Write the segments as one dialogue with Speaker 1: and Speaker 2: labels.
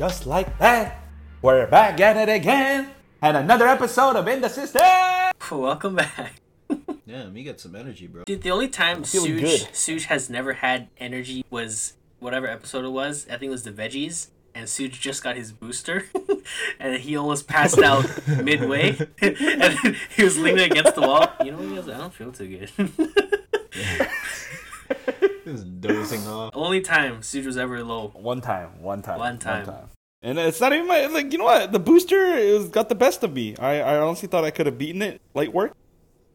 Speaker 1: Just like that, we're back at it again, and another episode of In the System.
Speaker 2: Welcome back.
Speaker 3: Damn, you got some energy, bro.
Speaker 2: Dude, the only time
Speaker 1: feeling
Speaker 2: Suge, has never had energy was whatever episode it was. I think it was the veggies. And Suge just got his booster, and he almost passed out midway. and he was leaning against the wall. You know, what he goes, I don't feel too good.
Speaker 3: Dozing off.
Speaker 2: only time Siege was ever low.
Speaker 1: One time, one time,
Speaker 2: One time.
Speaker 1: And it's not even my like. You know what? The booster is got the best of me. I, I honestly thought I could have beaten it light work.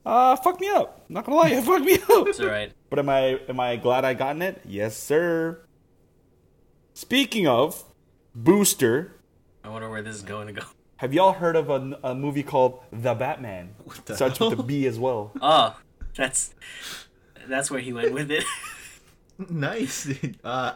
Speaker 1: Uh, fuck me up. Not gonna lie, it fucked me up.
Speaker 2: It's alright.
Speaker 1: But am I am I glad I gotten it? Yes, sir. Speaking of booster,
Speaker 2: I wonder where this is going to go.
Speaker 1: have y'all heard of a, a movie called The Batman?
Speaker 3: the
Speaker 1: Starts with
Speaker 3: hell?
Speaker 1: the B as well.
Speaker 2: Oh, that's that's where he went with it.
Speaker 3: Nice, dude. Uh,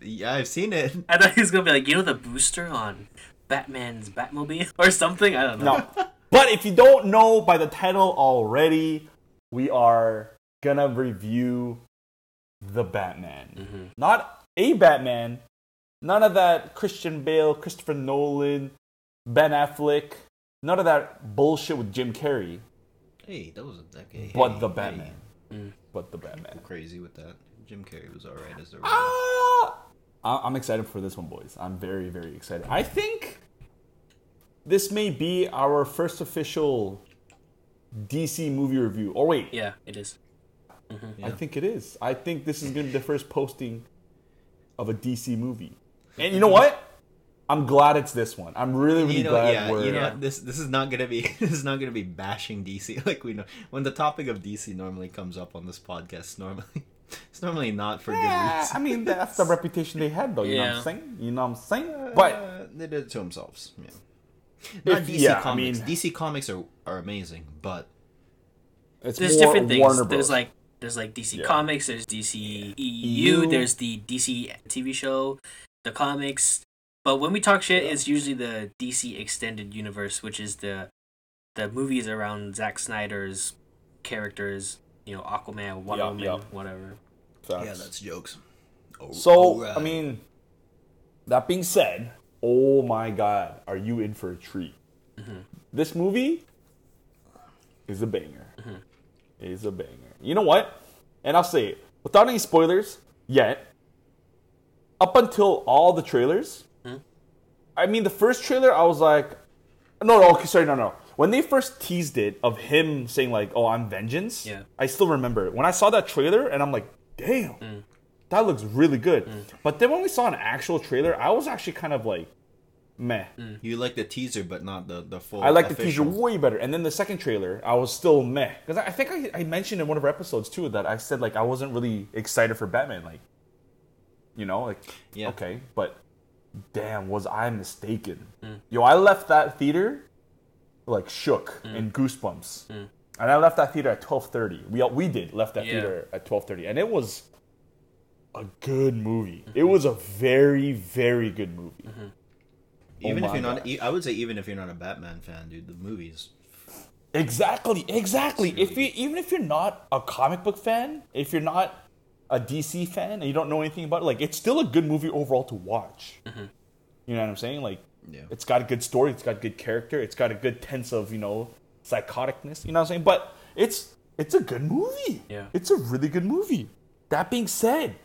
Speaker 3: yeah, I've seen it.
Speaker 2: I thought he was gonna be like, you know, the booster on Batman's Batmobile or something. I don't know.
Speaker 1: No. But if you don't know by the title already, we are gonna review the Batman.
Speaker 2: Mm-hmm.
Speaker 1: Not a Batman. None of that Christian Bale, Christopher Nolan, Ben Affleck. None of that bullshit with Jim Carrey.
Speaker 3: Hey, that was a decade. gay.
Speaker 1: But
Speaker 3: Hey,
Speaker 1: the
Speaker 3: hey,
Speaker 1: Batman.
Speaker 2: Mm.
Speaker 1: But the Batman.
Speaker 3: Crazy with that. Jim Carrey was alright as the.
Speaker 1: Ah! I- I'm excited for this one, boys. I'm very, very excited. I think this may be our first official DC movie review. Or wait,
Speaker 2: Yeah, it is.
Speaker 1: I think it is. I think this is going to be the first posting of a DC movie. And you know what? I'm glad it's this one. I'm really, really
Speaker 3: you know,
Speaker 1: glad
Speaker 3: yeah,
Speaker 1: we're.
Speaker 3: you know,
Speaker 2: Yeah.
Speaker 3: this this is not gonna be this is not gonna be bashing DC like we know. When the topic of DC normally comes up on this podcast, normally it's normally not for good
Speaker 1: Yeah,
Speaker 3: reason.
Speaker 1: I mean, that's the reputation they had, though. You know what I'm saying? You know what I'm saying? But
Speaker 3: Uh, they did it to themselves. Yeah. Not
Speaker 1: If-
Speaker 3: DC
Speaker 1: yeah, I
Speaker 3: comics.
Speaker 1: mean-
Speaker 3: DC comics are, are amazing, but
Speaker 1: it's
Speaker 2: There's
Speaker 1: more
Speaker 2: different things.
Speaker 1: Warner
Speaker 2: There's
Speaker 1: Bros.
Speaker 2: like there's like DC
Speaker 1: Yeah.
Speaker 2: Comics. There's DC EU.
Speaker 1: EU.
Speaker 2: There's the DC TV show, the comics. But when we talk shit,
Speaker 1: Yeah.
Speaker 2: it's usually the DC extended universe, which is the the movies around Zack Snyder's characters. You know, Aquaman, Wonder
Speaker 1: Yeah,
Speaker 2: Woman,
Speaker 1: yeah.
Speaker 2: whatever.
Speaker 1: Facts.
Speaker 3: jokes. Oh,
Speaker 1: So, I mean, that being said, oh my god, are you in for a treat? Mm-hmm. This movie is a banger. Mm-hmm. Is a banger. You know what? And I'll say it without any spoilers yet. Up until all the trailers, mm-hmm. I mean, the first trailer, I was like, no, no, okay, sorry, no, no. When they first teased it of him saying like, "Oh, I'm vengeance,"
Speaker 2: Yeah.
Speaker 1: I still remember it. When I saw that trailer, and I'm like, "Damn,
Speaker 2: Mm.
Speaker 1: that looks really good." But then when we saw an actual trailer, I was actually kind of like, "Meh."
Speaker 3: you like the teaser, but not the the full.
Speaker 1: I like the teaser way better. And then the second trailer, I was still meh because I, I think I, I mentioned in one of our episodes too that I said like I wasn't really excited for Batman. Like, you know, like
Speaker 3: Yeah.
Speaker 1: okay, but damn, was I mistaken?
Speaker 2: Mm.
Speaker 1: Yo, I left that theater like shook
Speaker 2: Mm.
Speaker 1: and goosebumps. Mm. And I left that theater at twelve thirty. We all- we did left that
Speaker 2: Yeah.
Speaker 1: theater at twelve thirty, and it was a good movie. It mm-hmm. was a very very good movie. Mm-hmm.
Speaker 3: Even
Speaker 1: Oh
Speaker 3: if you're not,
Speaker 1: gosh.
Speaker 3: e- I would say even if you're not a Batman fan, dude, the movies.
Speaker 1: Exactly, exactly.
Speaker 3: It's
Speaker 1: if you even if you're not a comic book fan, if you're not a DC fan and you don't know anything about it, like it's still a good movie overall to watch. Mm-hmm. You know what I'm saying? Like,
Speaker 3: Yeah.
Speaker 1: it's got a good story, it's got good character, it's got a good tense of you know psychoticness. You know what I'm saying? But it's it's a good movie.
Speaker 2: Yeah.
Speaker 1: it's a really good movie. That being said,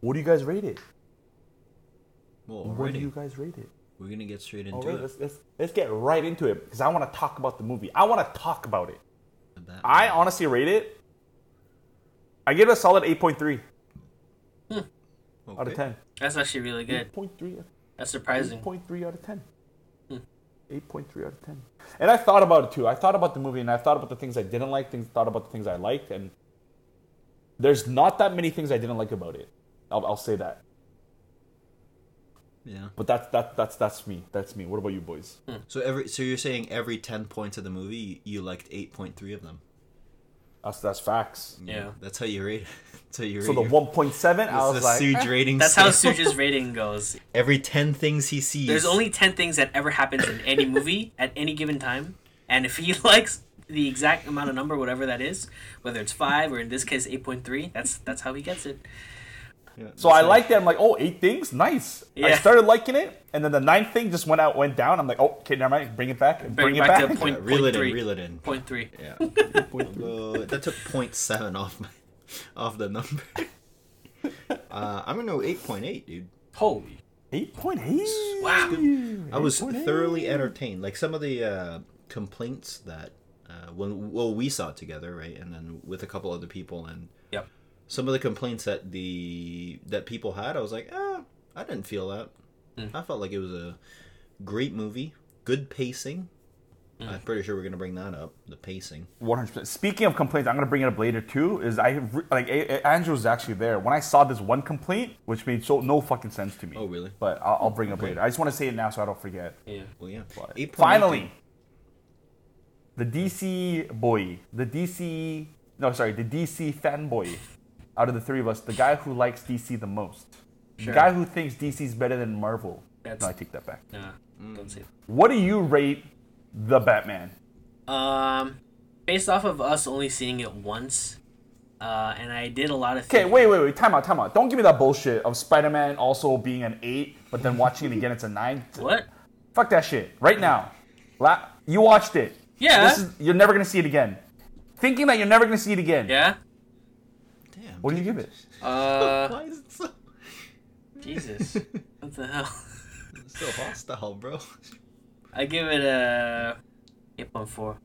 Speaker 1: what do you guys rate it?
Speaker 3: Well,
Speaker 1: What do you guys rate it?
Speaker 3: we're gonna get straight into
Speaker 1: All right,
Speaker 3: it.
Speaker 1: let's, let's let's get right into it because I want to talk about the movie. I want to talk about it.
Speaker 3: The Batman.
Speaker 1: I honestly rate it. I give it a solid 8.3 hmm. out of 10.
Speaker 2: That's actually really good.
Speaker 1: 8.3,
Speaker 2: That's surprising.
Speaker 1: 8.3 out of 10. Hmm. 8.3 out of 10. And I thought about it too. I thought about the movie and I thought about the things I didn't like, things thought about the things I liked, and there's not that many things I didn't like about it. I'll, I'll say that.
Speaker 3: Yeah.
Speaker 1: But that's that that's that's me. That's me. What about you boys? Hmm.
Speaker 3: So every so you're saying every ten points of the movie you, you liked eight point three of them.
Speaker 1: That's that's facts.
Speaker 2: Yeah.
Speaker 3: That's how you rate. That's how you rate.
Speaker 1: So the
Speaker 3: your-
Speaker 1: 1.7, I was like,
Speaker 3: Suge
Speaker 1: eh.
Speaker 3: rating.
Speaker 2: That's how
Speaker 3: scale.
Speaker 2: Suge's rating goes.
Speaker 3: Every ten things he sees.
Speaker 2: There's only 10 things that ever happens in any movie at any given time. And if he likes the exact amount of number, whatever that is, whether it's 5 or in this case 8.3, that's that's how he gets it.
Speaker 3: Yeah,
Speaker 1: So I
Speaker 3: nice.
Speaker 1: liked it. I'm like, oh, eight things, nice. I started liking it, and then the ninth thing just went out, went down. I'm like, oh, okay, never mind. Bring it back. Bring,
Speaker 2: Bring
Speaker 1: it
Speaker 2: it
Speaker 1: back.
Speaker 2: back to point-
Speaker 3: Yeah, reel it
Speaker 2: three.
Speaker 3: in, reel it in.
Speaker 2: Point three.
Speaker 3: Yeah. Well, that took 0.7 off my off the number. Uh, I'm gonna go 8.8, dude.
Speaker 2: Holy.
Speaker 1: Eight point eight.
Speaker 2: Wow.
Speaker 3: I was
Speaker 1: 8.8.
Speaker 3: thoroughly entertained. Like some of the uh, complaints that uh, when well we saw it together, right, and then with a couple other people, and
Speaker 2: Yep.
Speaker 3: Some of the complaints that the that people had, I was like, ah, I didn't feel that.
Speaker 2: Mm.
Speaker 3: I felt like it was a great movie, good pacing.
Speaker 2: Mm.
Speaker 3: I'm pretty sure we're gonna bring that up. The pacing.
Speaker 1: One hundred. Speaking of complaints, I'm gonna bring it up later too. Is I like A- A- Andrew was actually there when I saw this one complaint, which made so no fucking sense to me.
Speaker 3: Oh, really?
Speaker 1: But I'll, I'll bring it up
Speaker 3: Okay.
Speaker 1: later. I just want to say it now so I don't forget.
Speaker 2: Yeah.
Speaker 3: Well, yeah.
Speaker 1: But finally, the DC boy, the DC no, sorry, the DC fanboy, out of the three of us, the guy who likes DC the most,
Speaker 2: Sure.
Speaker 1: the guy who thinks DC's better than Marvel.
Speaker 2: That's-
Speaker 1: No, I take that back.
Speaker 2: Nah. Don't say. that.
Speaker 1: What do you rate the Batman?
Speaker 2: Um, based off of us only seeing it once, uh, and I did a lot of.
Speaker 1: Okay, wait, wait, wait. Time out, time out. Don't give me that bullshit of Spider-Man also being an eight, but then watching it again, it's a nine.
Speaker 2: What?
Speaker 1: Fuck that shit. Right now, La- you watched it.
Speaker 2: Yeah.
Speaker 1: This is, you're never gonna see it again. Thinking that you're never gonna see it again.
Speaker 2: Yeah.
Speaker 3: Damn.
Speaker 1: What do you give it?
Speaker 2: Uh,
Speaker 3: Why is it so
Speaker 2: Jesus. What the hell?
Speaker 3: It's so hostile, bro?
Speaker 2: I give it a eight point four.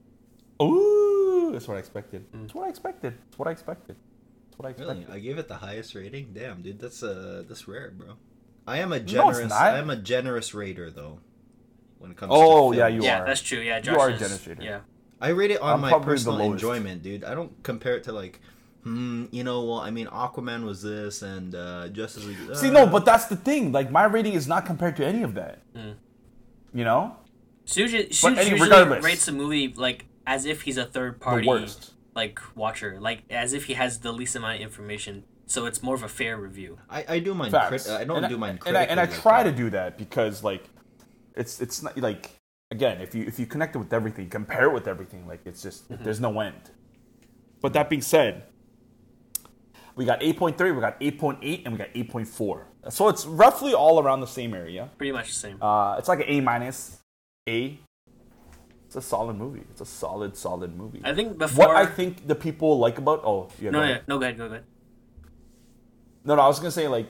Speaker 1: Ooh, that's what I expected. That's what I expected. That's what I expected. That's what I expected.
Speaker 3: Really? I gave it the highest rating. Damn, dude, that's uh that's rare, bro. I am a
Speaker 1: it's
Speaker 3: generous.
Speaker 1: not.
Speaker 3: I am a generous rater, though. When it comes.
Speaker 1: To Oh,
Speaker 3: to
Speaker 1: yeah,
Speaker 3: films.
Speaker 1: you
Speaker 2: yeah,
Speaker 1: are.
Speaker 2: Yeah, that's true. Yeah,
Speaker 1: You
Speaker 2: Josh
Speaker 1: are a
Speaker 2: is-
Speaker 1: demonstrator.
Speaker 2: Yeah.
Speaker 3: I rate it on
Speaker 1: I'm
Speaker 3: my personal enjoyment, dude. I don't compare it to like, hmm, you know, well, I mean, Aquaman was this, and uh, Justice League.
Speaker 1: See,
Speaker 3: uh,
Speaker 1: no, but that's the thing. Like my rating is not compared to any of that.
Speaker 2: Mm.
Speaker 1: You know,
Speaker 2: Suge,
Speaker 1: But
Speaker 2: Suge
Speaker 1: any-
Speaker 2: usually
Speaker 1: regardless.
Speaker 2: rates a movie like as if he's a third party,
Speaker 1: the worst.
Speaker 2: like watcher, like as if he has the least amount of information. So it's more of a fair review.
Speaker 3: I, I do mine. Crit- I don't
Speaker 1: and
Speaker 3: do mine.
Speaker 1: And I, and I
Speaker 3: critically like
Speaker 1: try
Speaker 3: that.
Speaker 1: to do that because like, it's it's not like again if you if you connect it with everything, compare it with everything, like it's just
Speaker 3: Mm-hmm.
Speaker 1: there's no end. But that being said, we got 8.3, we got 8.8, and we got 8.4. So it's roughly all around the same area.
Speaker 2: Pretty much the same.
Speaker 1: Uh, it's like an A minus, A. It's a solid movie. It's a solid, solid movie.
Speaker 2: I think before.
Speaker 1: what I think the people like about oh yeah,
Speaker 2: no,
Speaker 1: go
Speaker 2: yeah, no, go ahead, go ahead.
Speaker 1: no no I was gonna say like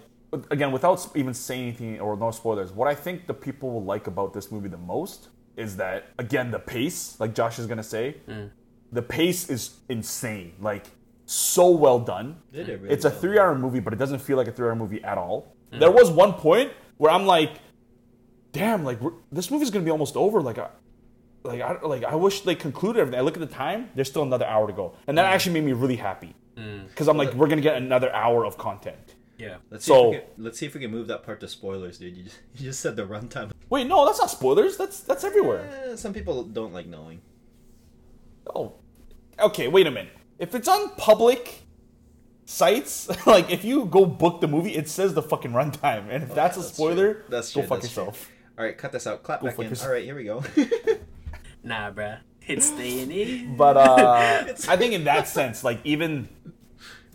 Speaker 1: again without even saying anything or no spoilers. What I think the people will like about this movie the most is that again the pace, like Josh is gonna say,
Speaker 2: Mm.
Speaker 1: the pace is insane. Like so well done.
Speaker 3: Did really
Speaker 1: It's a
Speaker 3: well.
Speaker 1: three-hour movie, but it doesn't feel like a three-hour movie at all.
Speaker 2: Mm.
Speaker 1: There was one point where I'm like, "Damn! Like this movie's gonna be almost over." Like, I, like I like I wish they concluded everything. I look at the time; there's still another hour to go, and
Speaker 2: Mm.
Speaker 1: that actually made me really happy because I'm like, we're gonna get another hour of content.
Speaker 2: Yeah.
Speaker 3: Let's see,
Speaker 1: So-
Speaker 3: if we can, let's see if we can move that part to spoilers, dude. You just, you just said the runtime.
Speaker 1: Wait, no, that's not spoilers. That's that's everywhere.
Speaker 3: Eh, some people don't like knowing.
Speaker 1: Oh, okay. Wait a minute. If it's on public sites, like if you go book the movie, it says the fucking runtime, and if that's a
Speaker 3: that's
Speaker 1: spoiler,
Speaker 3: true. That's
Speaker 1: go
Speaker 3: true,
Speaker 1: fuck
Speaker 3: that's true.
Speaker 1: yourself.
Speaker 3: All right, cut this out. Clap
Speaker 1: Go
Speaker 3: back in.
Speaker 1: yourself.
Speaker 3: All right, here we go.
Speaker 2: Nah, bruh. It's staying in.
Speaker 1: But uh, I think in that sense, like even,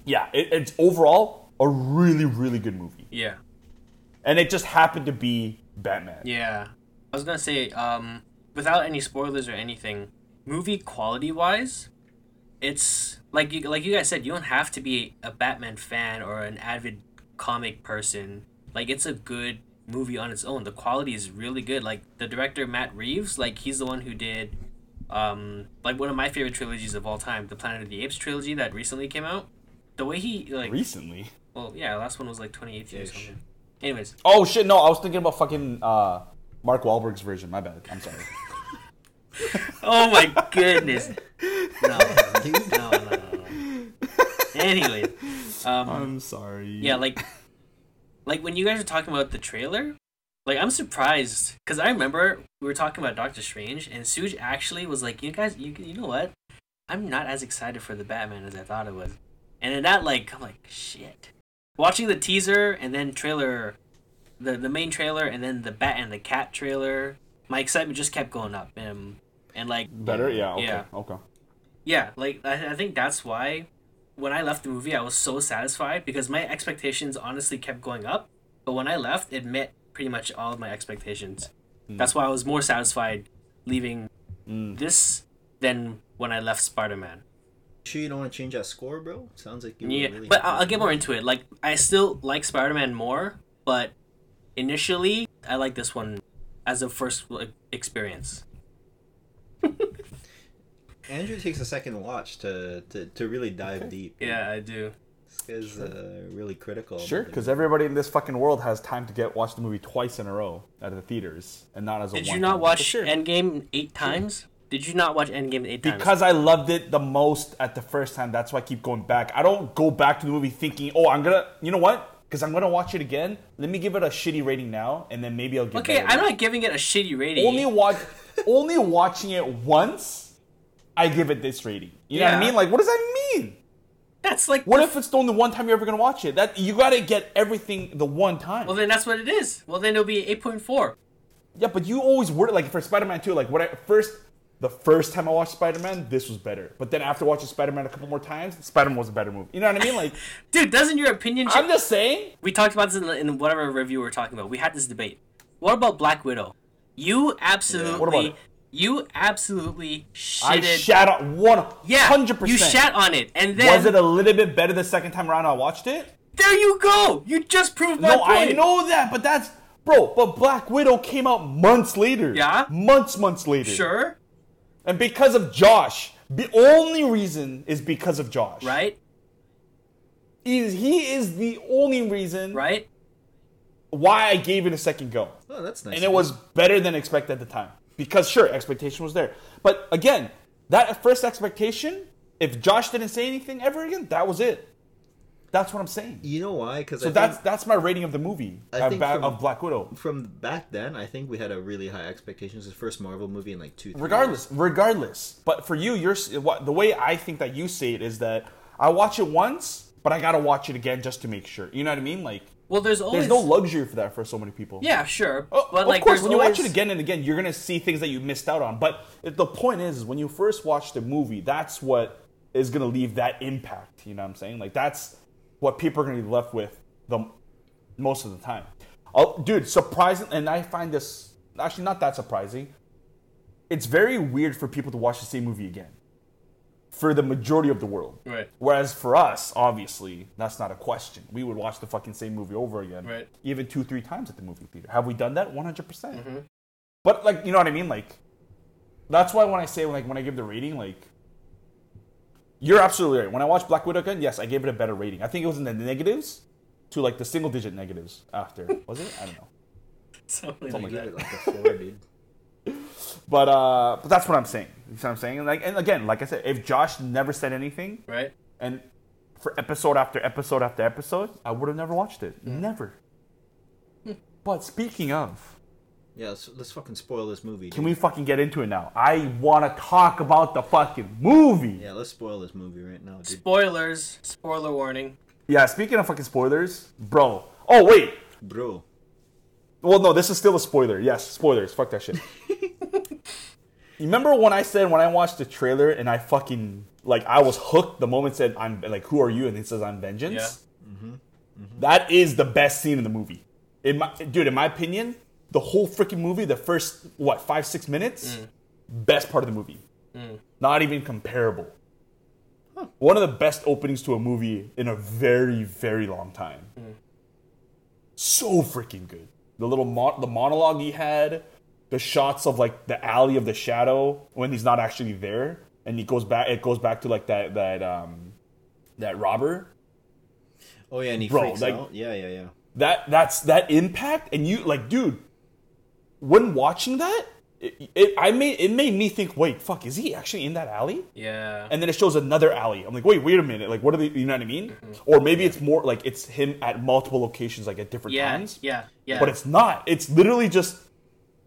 Speaker 1: yeah, it, it's overall a really, really good movie,
Speaker 2: Yeah.
Speaker 1: and it just happened to be Batman.
Speaker 2: Yeah. I was gonna say, um, without any spoilers or anything, movie quality wise, it's like you like you guys said, you don't have to be a Batman fan or an avid comic person. Like it's a good movie on its own. The quality is really good. Like the director Matt Reeves, like he's the one who did um like one of my favorite trilogies of all time, the Planet of the Apes trilogy that recently came out. The way he like
Speaker 1: Recently.
Speaker 2: well yeah, last one was like 2018 or something. Anyways,
Speaker 1: Oh shit! No, I was thinking about fucking uh, Mark Wahlberg's version. My bad. I'm sorry.
Speaker 2: Oh my goodness. No, no, no, no, no. Anyway, um,
Speaker 1: I'm sorry.
Speaker 2: yeah, like, like when you guys are talking about the trailer, like I'm surprised because I remember we were talking about Doctor Strange and Suge actually was like, "You guys, you you know what? I'm not as excited for the Batman as I thought it was." And in that, like, I'm like, shit. Watching the teaser and then trailer, the the main trailer and then the Bat and the Cat trailer, my excitement just kept going up. And and like
Speaker 1: Better. Yeah. Okay.
Speaker 2: Yeah.
Speaker 1: Okay.
Speaker 2: Yeah, like I, I think that's why when I left the movie, I was so satisfied because my expectations honestly kept going up. But when I left, it met pretty much all of my expectations.
Speaker 1: Hmm.
Speaker 2: That's why I was more satisfied leaving this than when I left Spider Man.
Speaker 3: Sure, you don't want to change that score, bro? Sounds like you.
Speaker 2: Yeah,
Speaker 3: were really
Speaker 2: but I'll, I'll get more into it. Like I still like Spider Man more, but initially I like this one as a first like, experience.
Speaker 3: Andrew takes a second watch to to, to really dive deep.
Speaker 2: Yeah, I do.
Speaker 3: This guy's uh, really critical.
Speaker 1: Sure, because everybody in this fucking world has time to get watch the movie twice in a row at the theaters and not as a
Speaker 2: Did you
Speaker 1: one
Speaker 2: not
Speaker 1: time.
Speaker 2: watch
Speaker 1: For sure.
Speaker 2: Endgame eight times? Did you not watch Endgame eight times?
Speaker 1: Because I loved it the most at the first time. That's why I keep going back. I don't go back to the movie thinking, oh, I'm gonna, you know what? Because I'm gonna watch it again. Let me give it a shitty rating now, and then maybe I'll give.
Speaker 2: Okay, I'm not giving it a shitty rating.
Speaker 1: only watch, only watching it once. I give it this rating. You know what I mean? Like, what does that mean?
Speaker 2: That's like
Speaker 1: What if it's the only one time you're ever gonna watch it? That you gotta get everything the one time.
Speaker 2: Well, then that's what it is. Well, then it'll be eight point four.
Speaker 1: Yeah, but you always were like for Spider-Man 2, like what I first the first time I watched Spider-Man, this was better. But then after watching Spider-Man a couple more times, Spider-Man was a better movie. You know what I mean? Like
Speaker 2: Dude, doesn't your opinion? Change?
Speaker 1: I'm just saying.
Speaker 2: we talked about this in, in whatever review we are talking about. We had this debate. What about Black Widow? You absolutely,
Speaker 1: it?
Speaker 2: You absolutely
Speaker 1: shit
Speaker 2: it.
Speaker 1: I shat on one
Speaker 2: yeah,
Speaker 1: hundred percent.
Speaker 2: you shat on it, and then
Speaker 1: Was it a little bit better the second time around I watched it?
Speaker 2: there you go. You just proved my
Speaker 1: No,
Speaker 2: point.
Speaker 1: I know that, but that's bro. But Black Widow came out months later.
Speaker 2: Yeah?
Speaker 1: months, months later.
Speaker 2: Sure,
Speaker 1: And because of Josh, the only reason is because of Josh.
Speaker 2: right,
Speaker 1: He is, he is the only reason
Speaker 2: right.
Speaker 1: why I gave it a second go.
Speaker 3: Oh, that's nice.
Speaker 1: and it was better than expected at the time because sure expectation was there but again that first expectation if josh didn't say anything ever again that was it that's what i'm saying
Speaker 3: You know why? Because
Speaker 1: so that's that's my rating of the movie
Speaker 3: I
Speaker 1: uh,
Speaker 3: think
Speaker 1: ba-
Speaker 3: from-
Speaker 1: of black widow
Speaker 3: from back then. I think we had a really high expectations. The first Marvel movie in like two.
Speaker 1: regardless regardless but for you you're what the way i think that you say it is that i watch it once but i gotta watch it again just to make sure you know what i mean like
Speaker 2: Well, there's always
Speaker 1: there's no luxury for that for so many people
Speaker 2: yeah, sure,
Speaker 1: Oh,
Speaker 2: but
Speaker 1: of
Speaker 2: like
Speaker 1: course, when you
Speaker 2: always,
Speaker 1: watch it again and again, you're gonna see things that you missed out on. But the point is, is when you first watch the movie, that's what is gonna leave that impact. You know what I'm saying? Like that's what people are gonna be left with the most of the time. Oh, dude, surprising, and I find this actually not that surprising. It's very weird for people to watch the same movie again. For the majority of the world,
Speaker 2: Right.
Speaker 1: Whereas for us, obviously, that's not a question. We would watch the fucking same movie over again,
Speaker 2: Right.
Speaker 1: even two, three times at the movie theater. Have we done that? One hundred percent.
Speaker 2: Mm-hmm.
Speaker 1: But like, you know what I mean? Like, that's why when I say like when I give the rating, like, you're absolutely right. When I watched Black Widow again, yes, I gave it a better rating. I think it was in the negatives to like the single digit negatives after. Was it? I don't know.
Speaker 2: something
Speaker 1: Something
Speaker 2: like
Speaker 3: Give
Speaker 2: that.
Speaker 3: it like a four, dude.
Speaker 1: But uh, but that's what I'm saying. You see what I'm saying? Like, and again, like I said, if Josh never said anything,
Speaker 2: right?
Speaker 1: and for episode after episode after episode, I would have never watched it. Never. But speaking of,
Speaker 3: Yeah, let's, let's fucking spoil this movie.
Speaker 1: can we fucking get into it now? I want to talk about the fucking movie.
Speaker 3: Yeah, let's spoil this movie right now, dude.
Speaker 2: Spoilers. Spoiler warning.
Speaker 1: Yeah, speaking of fucking spoilers, bro. Oh, wait.
Speaker 3: Bro,
Speaker 1: Well, no, this is still a spoiler. Yes, spoilers. Fuck that shit. you remember when I said when I watched the trailer and I fucking like I was hooked the moment said I'm like who are you and it says I'm vengeance.
Speaker 2: Yeah. Mm-hmm. Mm-hmm.
Speaker 1: That is the best scene in the movie. In my dude, in my opinion, the whole freaking movie, the first what five six minutes, mm. best part of the movie. Mm. Not even comparable. One of the best openings to a movie in a very very long time. Mm. So freaking good. The little mon- the monologue he had, the shots of like the alley of the shadow when he's not actually there, and he goes back. It goes back to like that that um that robber
Speaker 3: oh yeah, and he
Speaker 1: Bro,
Speaker 3: freaks
Speaker 1: like-
Speaker 3: out. Yeah, yeah, yeah.
Speaker 1: that that's that impact and you like dude when watching that it, it i made it made me think wait fuck is he actually in that alley
Speaker 2: Yeah.
Speaker 1: and then it shows another alley i'm like wait wait a minute like what are they you know what i mean or maybe it's more like it's him at multiple locations like at different
Speaker 2: yeah.
Speaker 1: times
Speaker 2: Yeah. Yeah.
Speaker 1: but it's not it's literally just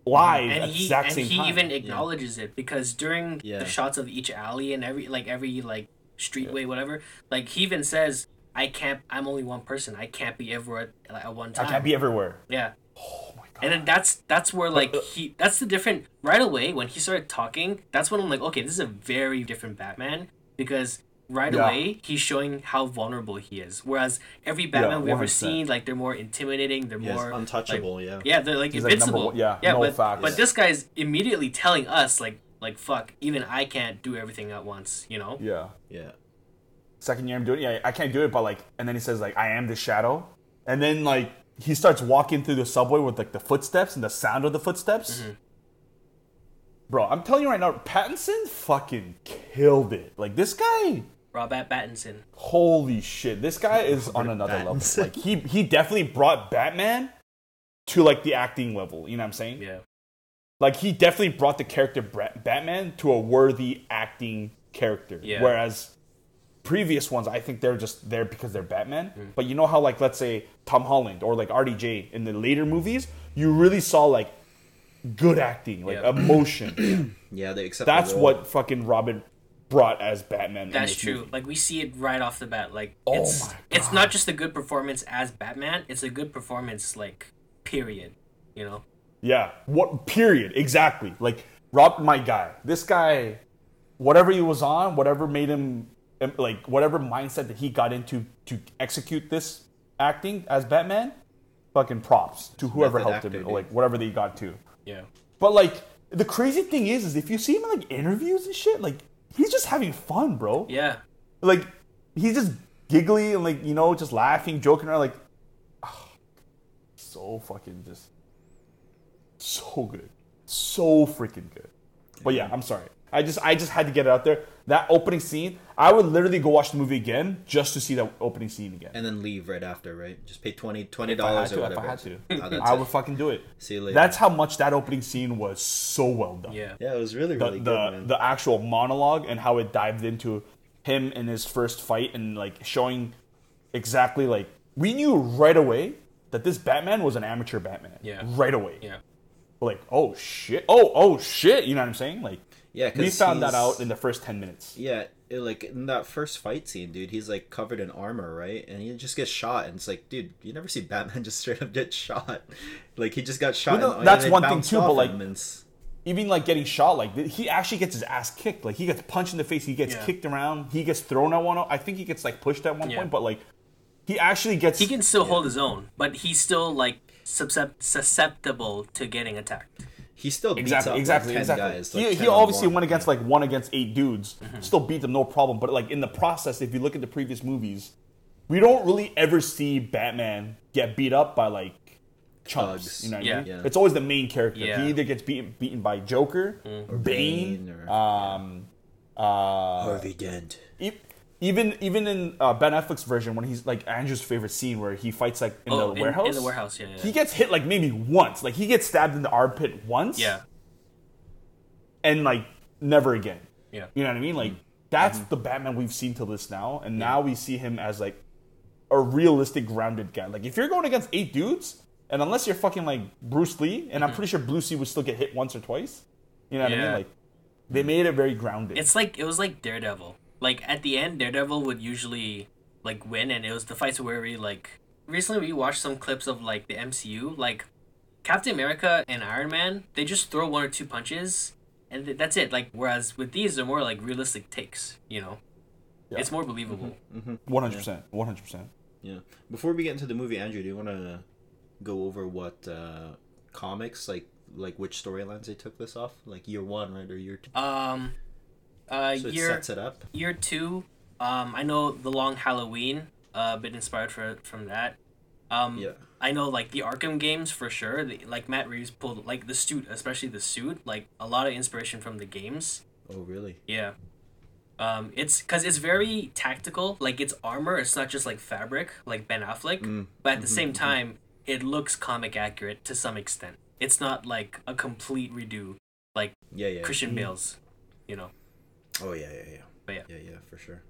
Speaker 1: live
Speaker 2: and
Speaker 1: at the
Speaker 2: he
Speaker 1: exact
Speaker 2: and
Speaker 1: same
Speaker 2: he
Speaker 1: time.
Speaker 2: even acknowledges it because during
Speaker 3: Yeah.
Speaker 2: the shots of each alley and every like every like streetway whatever like he even says i can't i'm only one person. I can't be everywhere at, at one time.
Speaker 1: i can't be everywhere.
Speaker 2: Yeah.
Speaker 1: Oh my god.
Speaker 2: And then that's that's where like
Speaker 1: uh,
Speaker 2: he that's the different right away when he started talking that's when i'm like okay this is a very different batman because right
Speaker 1: Yeah.
Speaker 2: away he's showing how vulnerable he is. Whereas every Batman we've ever seen, like they're more intimidating, they're
Speaker 3: Yes,
Speaker 2: more like,
Speaker 3: untouchable. yeah.
Speaker 2: yeah, they're like
Speaker 1: He's like
Speaker 2: invincible.
Speaker 1: one- yeah,
Speaker 2: yeah,
Speaker 1: no
Speaker 2: but
Speaker 1: facts.
Speaker 2: but this guy's immediately telling us like like fuck, even I can't do everything at once. You know?
Speaker 1: Yeah.
Speaker 3: Yeah.
Speaker 1: Second year I'm doing it. Yeah, I can't do it, but like, and then he says like, I am the shadow, and then like he starts walking through the subway with like the footsteps and the sound of the footsteps.
Speaker 2: Mm-hmm.
Speaker 1: Bro, I'm telling you right now, Pattinson fucking killed it. Like this guy,
Speaker 2: Robert Pattinson.
Speaker 1: holy shit, this guy is on another level. Like he he definitely brought Batman to like the acting level. You know what I'm saying?
Speaker 2: Yeah.
Speaker 1: Like he definitely brought the character Bra- Batman to a worthy acting character.
Speaker 2: Yeah.
Speaker 1: Whereas previous ones, I think they're just there because they're Batman.
Speaker 2: Mm.
Speaker 1: But you know how like let's say Tom Holland or like RDJ in the later movies, you really saw like good acting, like
Speaker 2: Yeah.
Speaker 1: emotion.
Speaker 3: Yeah, they accept. the
Speaker 1: That's
Speaker 3: role.
Speaker 1: what fucking Robin brought as Batman. in
Speaker 2: That's
Speaker 1: this
Speaker 2: true.
Speaker 1: movie.
Speaker 2: Like we see it right off the bat. Like
Speaker 1: Oh
Speaker 2: it's
Speaker 1: my
Speaker 2: it's not just a good performance as Batman. It's a good performance. Like period. You know.
Speaker 1: Yeah. What period? Exactly. Like Rob my guy. This guy whatever he was on, whatever made him like whatever mindset that he got into to execute this acting as Batman, fucking props to whoever
Speaker 3: Method
Speaker 1: helped him or like whatever they got to.
Speaker 2: Yeah.
Speaker 1: But like the crazy thing is is if you see him in like interviews and shit, like he's just having fun, bro.
Speaker 2: Yeah.
Speaker 1: Like he's just giggly and like, you know, just laughing, joking around like so fucking just so good. So freaking good. But yeah, I'm sorry. I just I just had to get it out there. That opening scene, I would literally go watch the movie again just to see that opening scene again.
Speaker 3: And then leave right after, right? Just pay 20
Speaker 1: If I had
Speaker 3: dollars or
Speaker 1: to,
Speaker 3: whatever.
Speaker 1: if I had to.
Speaker 3: Oh,
Speaker 1: I
Speaker 3: it.
Speaker 1: would fucking do it.
Speaker 3: See you later.
Speaker 1: That's how much that opening scene was so well done.
Speaker 2: Yeah.
Speaker 3: yeah, it was really really
Speaker 1: the,
Speaker 3: good, man.
Speaker 1: the actual monologue and how it dived into him in his first fight and like showing exactly like we knew right away that this Batman was an amateur Batman.
Speaker 2: Yeah.
Speaker 1: Right away.
Speaker 2: Yeah.
Speaker 1: Like, oh shit. Oh, oh shit. You know what I'm saying? Like
Speaker 3: yeah, 'cause
Speaker 1: we found that out in the first ten minutes.
Speaker 3: Yeah, it, like in that first fight scene, dude, he's like covered in armor, right? And he just gets shot, and it's like, dude, you never see Batman just straight up get shot. Like he just got shot.
Speaker 1: Well, no,
Speaker 3: and,
Speaker 1: that's
Speaker 3: and
Speaker 1: one thing
Speaker 3: bounced
Speaker 1: too, but, like,
Speaker 3: and
Speaker 1: Even like getting shot, like he actually gets his ass kicked. Like he gets punched in the face, he gets
Speaker 2: Yeah.
Speaker 1: kicked around, he gets thrown at one. I think he gets like pushed at one
Speaker 2: Yeah.
Speaker 1: point, but like he actually gets.
Speaker 2: He can still hold his own, but he's still like susceptible to getting attacked.
Speaker 3: He still beats
Speaker 1: Exactly,
Speaker 3: up
Speaker 1: exactly,
Speaker 3: like 10
Speaker 1: exactly.
Speaker 3: guys. Like
Speaker 1: he
Speaker 3: 10
Speaker 1: he obviously
Speaker 3: one.
Speaker 1: went against like one against eight dudes,
Speaker 2: Mm-hmm.
Speaker 1: still beat them no problem. But like in the process, if you look at the previous movies, we don't really ever see Batman get beat up by like chumps.
Speaker 3: Thugs.
Speaker 1: You know what
Speaker 2: Yeah.
Speaker 1: I mean?
Speaker 3: Yeah.
Speaker 1: It's always the main character.
Speaker 2: Yeah.
Speaker 1: He either gets beaten beaten by Joker, Bane,
Speaker 3: Bane, or-
Speaker 1: um, uh,
Speaker 3: Harvey Dent.
Speaker 1: Even even in uh, Ben Affleck's version when he's like Andrew's favorite scene where he fights like in
Speaker 2: oh,
Speaker 1: the
Speaker 2: in,
Speaker 1: warehouse.
Speaker 2: in the warehouse, yeah, yeah.
Speaker 1: He gets hit like maybe once. Like he gets stabbed in the armpit once
Speaker 2: yeah,
Speaker 1: and like never again.
Speaker 2: yeah.
Speaker 1: You know what I mean? Like mm-hmm. that's mm-hmm. the Batman we've seen till this now, and now we see him as like a realistic, grounded guy. Like if you're going against eight dudes, and unless you're fucking like Bruce Lee, and I'm mm-hmm. pretty sure Bruce Lee would still get hit once or twice. You know what I mean? Like they made it very grounded.
Speaker 2: It's like it was like Daredevil. Like at the end, Daredevil would usually like win, and it was the fights where we like. Recently, we watched some clips of like the MCU, like Captain America and Iron Man. They just throw one or two punches, and th- that's it. Like whereas with these, they're more like realistic takes. You know,
Speaker 1: Yeah.
Speaker 2: it's more believable.
Speaker 1: One hundred percent. One hundred percent.
Speaker 3: Yeah. Before we get into the movie, Andrew, do you want to go over what uh, comics like, like which storylines they took this off? Like year one, right, or year two?
Speaker 2: Um, uh,
Speaker 3: So it
Speaker 2: year
Speaker 3: sets it up.
Speaker 2: year two. Um, I know the Long Halloween. Uh, a bit inspired for, from that. Um,
Speaker 3: Yeah.
Speaker 2: I know like the Arkham games for sure. The, like Matt Reeves pulled like the suit, especially the suit, like a lot of inspiration from the games.
Speaker 3: Oh, really?
Speaker 2: Yeah. Um, it's because it's very tactical. Like it's armor. It's not just like fabric, like Ben Affleck.
Speaker 3: Mm,
Speaker 2: But at the same time, it looks comic accurate to some extent. It's not like a complete redo, like
Speaker 3: Yeah, yeah.
Speaker 2: Christian Bale's. You know.
Speaker 3: Oh, yeah, yeah, yeah.
Speaker 2: But yeah.
Speaker 3: Yeah, yeah, for sure.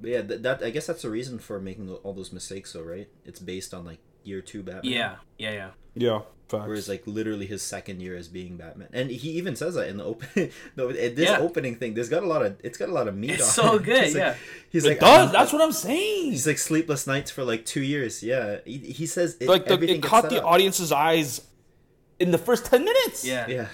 Speaker 3: But yeah, that, that I guess that's the reason for making all those mistakes, though, right? It's based on like year two Batman.
Speaker 2: Yeah. Yeah. Yeah.
Speaker 1: Yeah. Facts.
Speaker 3: Whereas like literally his second year as being Batman, and he even says that in the open. no, eh, this
Speaker 2: Yeah.
Speaker 3: opening thing, there's got a lot of it's got a lot of meat.
Speaker 2: It's
Speaker 3: on
Speaker 2: so
Speaker 3: it.
Speaker 2: good,
Speaker 3: He's like-
Speaker 2: yeah.
Speaker 3: he's
Speaker 1: it
Speaker 3: like
Speaker 1: does. That's what I'm saying.
Speaker 3: He's like sleepless nights for like two years. Yeah, he, he says it,
Speaker 1: like the, it caught the
Speaker 3: up.
Speaker 1: audience's eyes in the first ten minutes.
Speaker 2: Yeah.
Speaker 3: Yeah,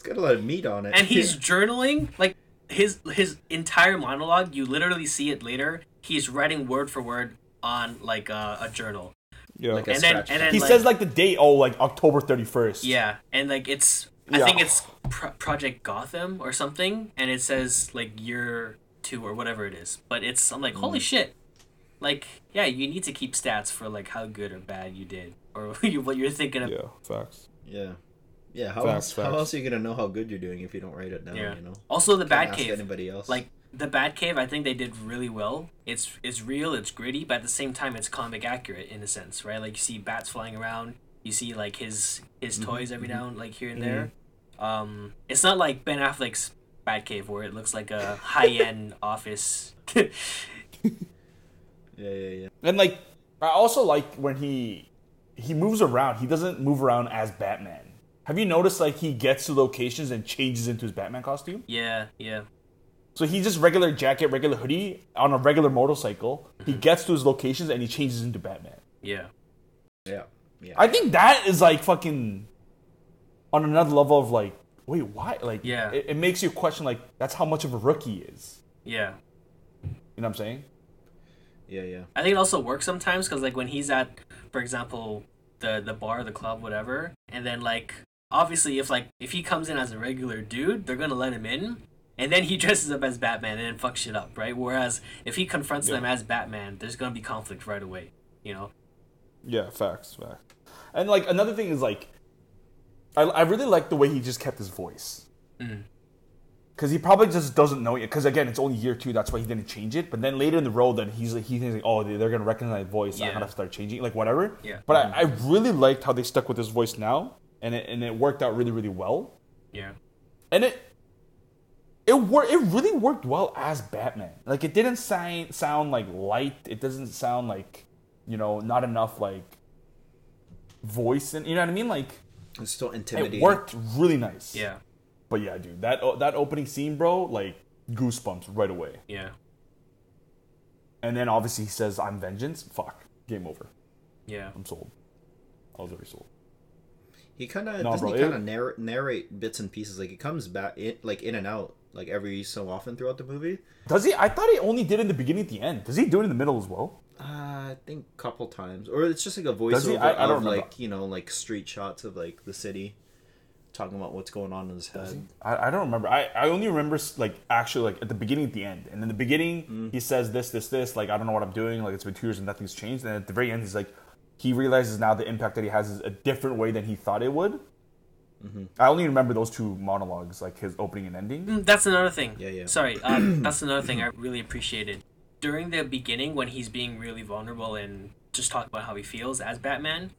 Speaker 3: it's got a lot of meat on it.
Speaker 2: And he's journaling like his his entire monologue, you literally see it later. He's writing word for word on like a, a journal.
Speaker 1: Yeah.
Speaker 3: Like a
Speaker 2: And then- and then-
Speaker 1: he
Speaker 2: like-
Speaker 1: says like the date, oh, like October 31st.
Speaker 2: Yeah, and like it's I
Speaker 1: Yeah.
Speaker 2: think it's Pro- Project Gotham or something, and it says like year two or whatever it is. But it's I'm like holy
Speaker 1: Mm.
Speaker 2: shit, like yeah, you need to keep stats for like how good or bad you did or what you're thinking of.
Speaker 1: Yeah, facts.
Speaker 3: Yeah. Yeah, how,
Speaker 1: Facts,
Speaker 3: else, how else are you gonna know how good you're doing if you don't write it down,
Speaker 2: Yeah.
Speaker 3: you know?
Speaker 2: Also, the
Speaker 3: Can't ask
Speaker 2: Batcave.
Speaker 3: anybody else.
Speaker 2: Like the Batcave, I think they did really well. It's it's real, it's gritty, but at the same time, it's comic accurate in a sense, right? Like you see bats flying around, you see like his his
Speaker 3: Mm-hmm,
Speaker 2: toys every now and like here and there. Um, it's not like Ben Affleck's Batcave where it looks like a high end office.
Speaker 3: Yeah, yeah, yeah.
Speaker 1: And like, I also like when he he moves around. He doesn't move around as Batman. Have you noticed like he gets to locations and changes into his Batman costume?
Speaker 2: yeah, yeah,
Speaker 1: So he's just regular jacket, regular hoodie on a regular motorcycle. He mm-hmm. gets to his locations and he changes into Batman.
Speaker 2: yeah,
Speaker 3: Yeah. Yeah.
Speaker 1: I think that is like fucking on another level of like, wait, why? Like,
Speaker 2: Yeah.
Speaker 1: it, it makes you question like that's how much of a rookie is.
Speaker 2: yeah.
Speaker 1: You know what I'm saying?
Speaker 3: yeah, yeah.
Speaker 2: I think it also works sometimes because like when he's at, for example, the the bar, the club, whatever, and then like obviously if like if he comes in as a regular dude, they're gonna let him in, and then he dresses up as Batman and then fucks shit up, right? Whereas if he confronts them as Batman, there's gonna be conflict right away, you know?
Speaker 1: Yeah, facts, facts. And like another thing is like, I I really like the way he just kept his voice.
Speaker 2: Mm.
Speaker 1: Because he probably just doesn't know it. Because again, it's only year two. That's why he didn't change it. But then later in the road, then he's like, he thinks like, oh, they- they're gonna recognize my voice. I gotta start changing, like whatever.
Speaker 2: Yeah.
Speaker 1: But I, I really liked how they stuck with his voice now, and it and it worked out really really well.
Speaker 2: Yeah.
Speaker 1: And it it wor- it really worked well as Batman. Like it didn't sound sound like light. It doesn't sound like you know not enough like voice and you know what I mean. Like
Speaker 3: It's still intimidating.
Speaker 1: it worked really nice.
Speaker 2: Yeah.
Speaker 1: But yeah, dude, that that opening scene, bro, like goosebumps right away.
Speaker 2: Yeah.
Speaker 1: And then obviously he says, "I'm vengeance." Fuck, game over.
Speaker 2: Yeah.
Speaker 1: I'm sold. I was already sold.
Speaker 3: He kind of
Speaker 1: No,
Speaker 3: doesn't
Speaker 1: bro,
Speaker 3: he kind of narrate, narrate bits and pieces like it comes back in like in and out like every so often throughout the movie.
Speaker 1: Does he? I thought he only did it in the beginning, at the end. Does he do it in the middle as well?
Speaker 3: Uh, I think a couple times, or it's just like a voiceover
Speaker 1: I- I don't
Speaker 3: of
Speaker 1: remember.
Speaker 3: like you know like street shots of like the city, talking about what's going on in his head.
Speaker 1: I, I don't remember. I, I only remember like actually like at the beginning, at the end, and in the beginning
Speaker 3: Mm.
Speaker 1: he says this, this, this. Like I don't know what I'm doing. Like it's been two years and nothing's changed. And at the very end, he's like, he realizes now the impact that he has is a different way than he thought it would.
Speaker 3: Mm-hmm.
Speaker 1: I only remember those two monologues, like his opening and ending.
Speaker 2: Mm, That's another thing.
Speaker 3: Yeah, yeah.
Speaker 2: Sorry, um, that's another thing I really appreciated. During the beginning, when he's being really vulnerable and just talking about how he feels as Batman,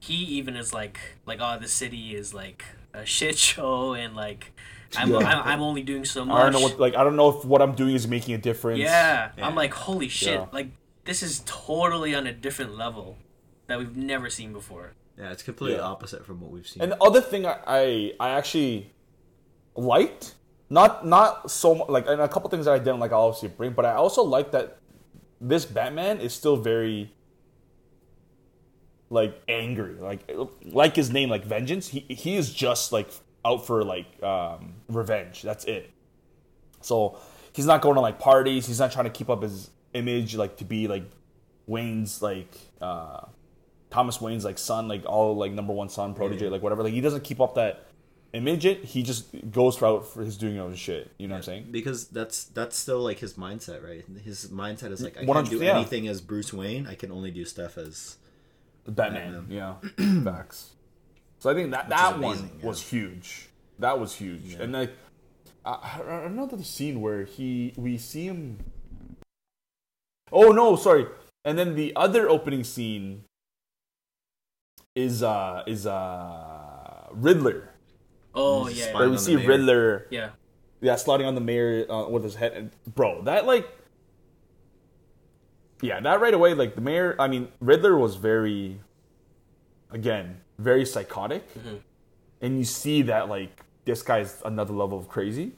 Speaker 2: he even is like, like, oh, the city is like a shit show, and like, I'm,
Speaker 1: Yeah.
Speaker 2: I'm, I'm only doing so much.
Speaker 1: I don't know what like I don't know if what I'm doing is making a difference.
Speaker 2: yeah.
Speaker 3: Yeah.
Speaker 2: I'm like, holy shit!
Speaker 1: Yeah.
Speaker 2: Like, this is totally on a different level that we've never seen before.
Speaker 3: Yeah, it's completely
Speaker 1: Yeah.
Speaker 3: opposite from what we've seen.
Speaker 1: And the other thing I, I I actually liked, not not so much like and a couple things that I didn't like I'll obviously bring, but I also like that this Batman is still very like angry. Like like his name, like vengeance. He he is just like out for like um revenge. That's it. So he's not going to like parties, he's not trying to keep up his image like to be like Wayne's like uh Thomas Wayne's like son, like all like number one son, protege,
Speaker 3: Yeah.
Speaker 1: like whatever. Like he doesn't keep up that image. It he just goes for out for his doing his own shit. You know what I'm saying?
Speaker 3: because that's that's still like his mindset, right? His mindset is like I can't do
Speaker 1: yeah.
Speaker 3: anything as Bruce Wayne. I can only do stuff as
Speaker 1: Batman. Yeah, facts. So I think that
Speaker 3: is
Speaker 1: that one
Speaker 3: yeah.
Speaker 1: was huge. That was huge. And like, I, I I know the scene where he we see him. Oh no, sorry. And then the other opening scene is uh is uh Riddler.
Speaker 2: Oh
Speaker 3: He's
Speaker 2: yeah,
Speaker 3: spying
Speaker 1: Where we see. Riddler
Speaker 2: yeah,
Speaker 1: Yeah, sliding on the mayor uh, with his head. And, bro, that like, yeah, that right away, like the mayor. I mean, Riddler was very, again, very psychotic, and you see that like this guy's another level of crazy,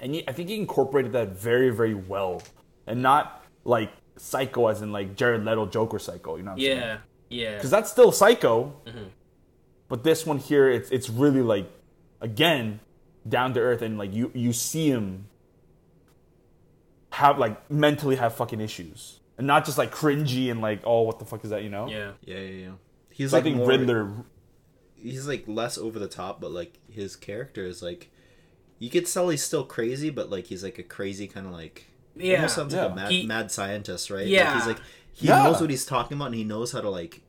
Speaker 1: and he, I think he incorporated that very, very well, and not like psycho as in like Jared Leto Joker psycho. You know? What I'm saying?
Speaker 2: Yeah, yeah.
Speaker 1: because that's still psycho. But this one here, it's it's really like, again, down to earth and like you you see him have like mentally have fucking issues and not just like cringy and like oh what the fuck is that you know
Speaker 2: Yeah.
Speaker 3: Yeah, yeah, yeah. He's
Speaker 1: So I
Speaker 3: like
Speaker 1: think
Speaker 3: more,
Speaker 1: Riddler
Speaker 3: He's like less over the top, but like his character is like, you could tell he's still crazy, but like he's like a crazy kind of like.
Speaker 2: Yeah.
Speaker 3: Almost sounds like a mad,
Speaker 2: He-
Speaker 3: mad scientist, right?
Speaker 2: Yeah.
Speaker 3: Like he's like he
Speaker 1: Yeah.
Speaker 3: knows what he's talking about, and he knows how to like,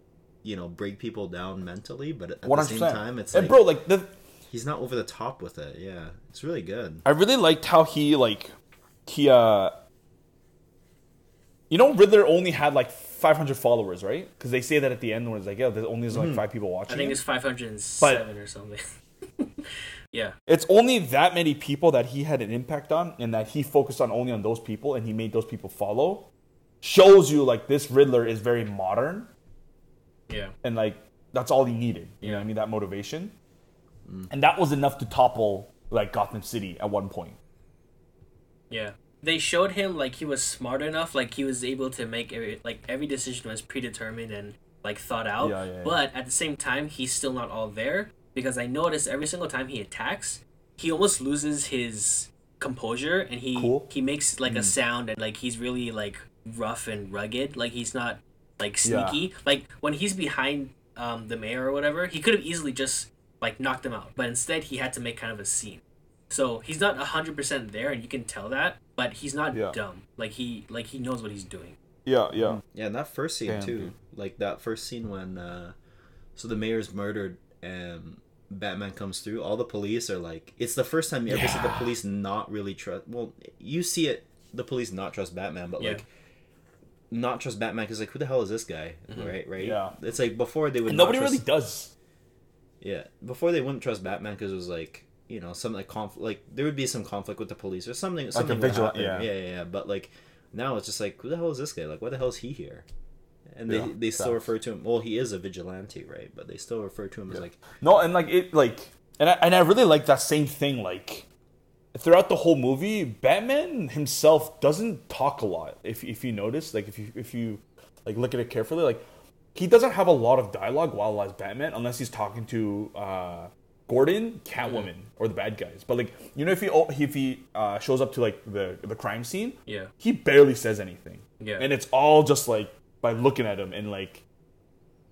Speaker 3: you know, break people down mentally. But at
Speaker 1: one
Speaker 3: the same time, it's
Speaker 1: and
Speaker 3: like
Speaker 1: bro like the
Speaker 3: he's not over the top with it. Yeah, it's really good.
Speaker 1: I really liked how he like he uh you know Riddler only had like 500 followers, right? Because they say that at the end when it's like, yeah, there's only like five people watching.
Speaker 2: I think
Speaker 1: it.
Speaker 2: it's 507 or something. yeah.
Speaker 1: it's only that many people that he had an impact on, and that he focused on only on those people, and he made those people follow. Shows you like this Riddler is very modern,
Speaker 2: Yeah.
Speaker 1: and like that's all he needed. You know what I mean? That motivation, and that was enough to topple like Gotham City at one point.
Speaker 2: Yeah. They showed him like he was smart enough, like he was able to make every like every decision was predetermined and like thought out.
Speaker 1: Yeah, yeah, yeah.
Speaker 2: But at the same time, he's still not all there because I noticed every single time he attacks, he almost loses his composure and he
Speaker 1: Cool.
Speaker 2: he makes like
Speaker 1: Hmm.
Speaker 2: a sound and like he's really like rough and rugged. Like he's not like
Speaker 1: Yeah.
Speaker 2: sneaky. Like when he's behind um the mayor or whatever, he could have easily just like knocked him out, but instead he had to make kind of a scene. So he's not hundred percent there, and you can tell that. But he's not
Speaker 1: Yeah.
Speaker 2: dumb. Like he like he knows what he's doing.
Speaker 1: Yeah, yeah.
Speaker 3: Yeah, and that first scene
Speaker 1: Damn,
Speaker 3: too,
Speaker 1: dude.
Speaker 3: like that first scene when, uh, so the mayor's murdered and Batman comes through. All the police are like, it's the first time you ever see the police not really trust. Well, you see it, the police not trust Batman, but
Speaker 2: Yeah.
Speaker 3: like. Not trust Batman because like who the hell is this guy, mm-hmm. right? Right?
Speaker 1: Yeah.
Speaker 3: It's like before they would
Speaker 1: nobody
Speaker 3: trust-
Speaker 1: really does.
Speaker 3: Yeah, before they wouldn't trust Batman because it was like you know some like conflict, like there would be some conflict with the police or something. Something happen.
Speaker 1: yeah.
Speaker 3: yeah, yeah, yeah. But like now it's just like who the hell is this guy? Like why the hell is he here? And they
Speaker 1: Yeah,
Speaker 3: they still
Speaker 1: facts.
Speaker 3: refer to him. Well, he is a vigilante, right? But they still refer to him as like
Speaker 1: No, and like it, like, and I and I really like that same thing. Like, throughout the whole movie, Batman himself doesn't talk a lot. If if you notice, like if you if you like look at it carefully, like he doesn't have a lot of dialogue while as Batman, unless he's talking to uh, Gordon, Catwoman, or the bad guys. But like you know, if he if he uh, shows up to like the the crime scene,
Speaker 2: Yeah.
Speaker 1: he barely says anything.
Speaker 2: Yeah.
Speaker 1: and it's all just like by looking at him and like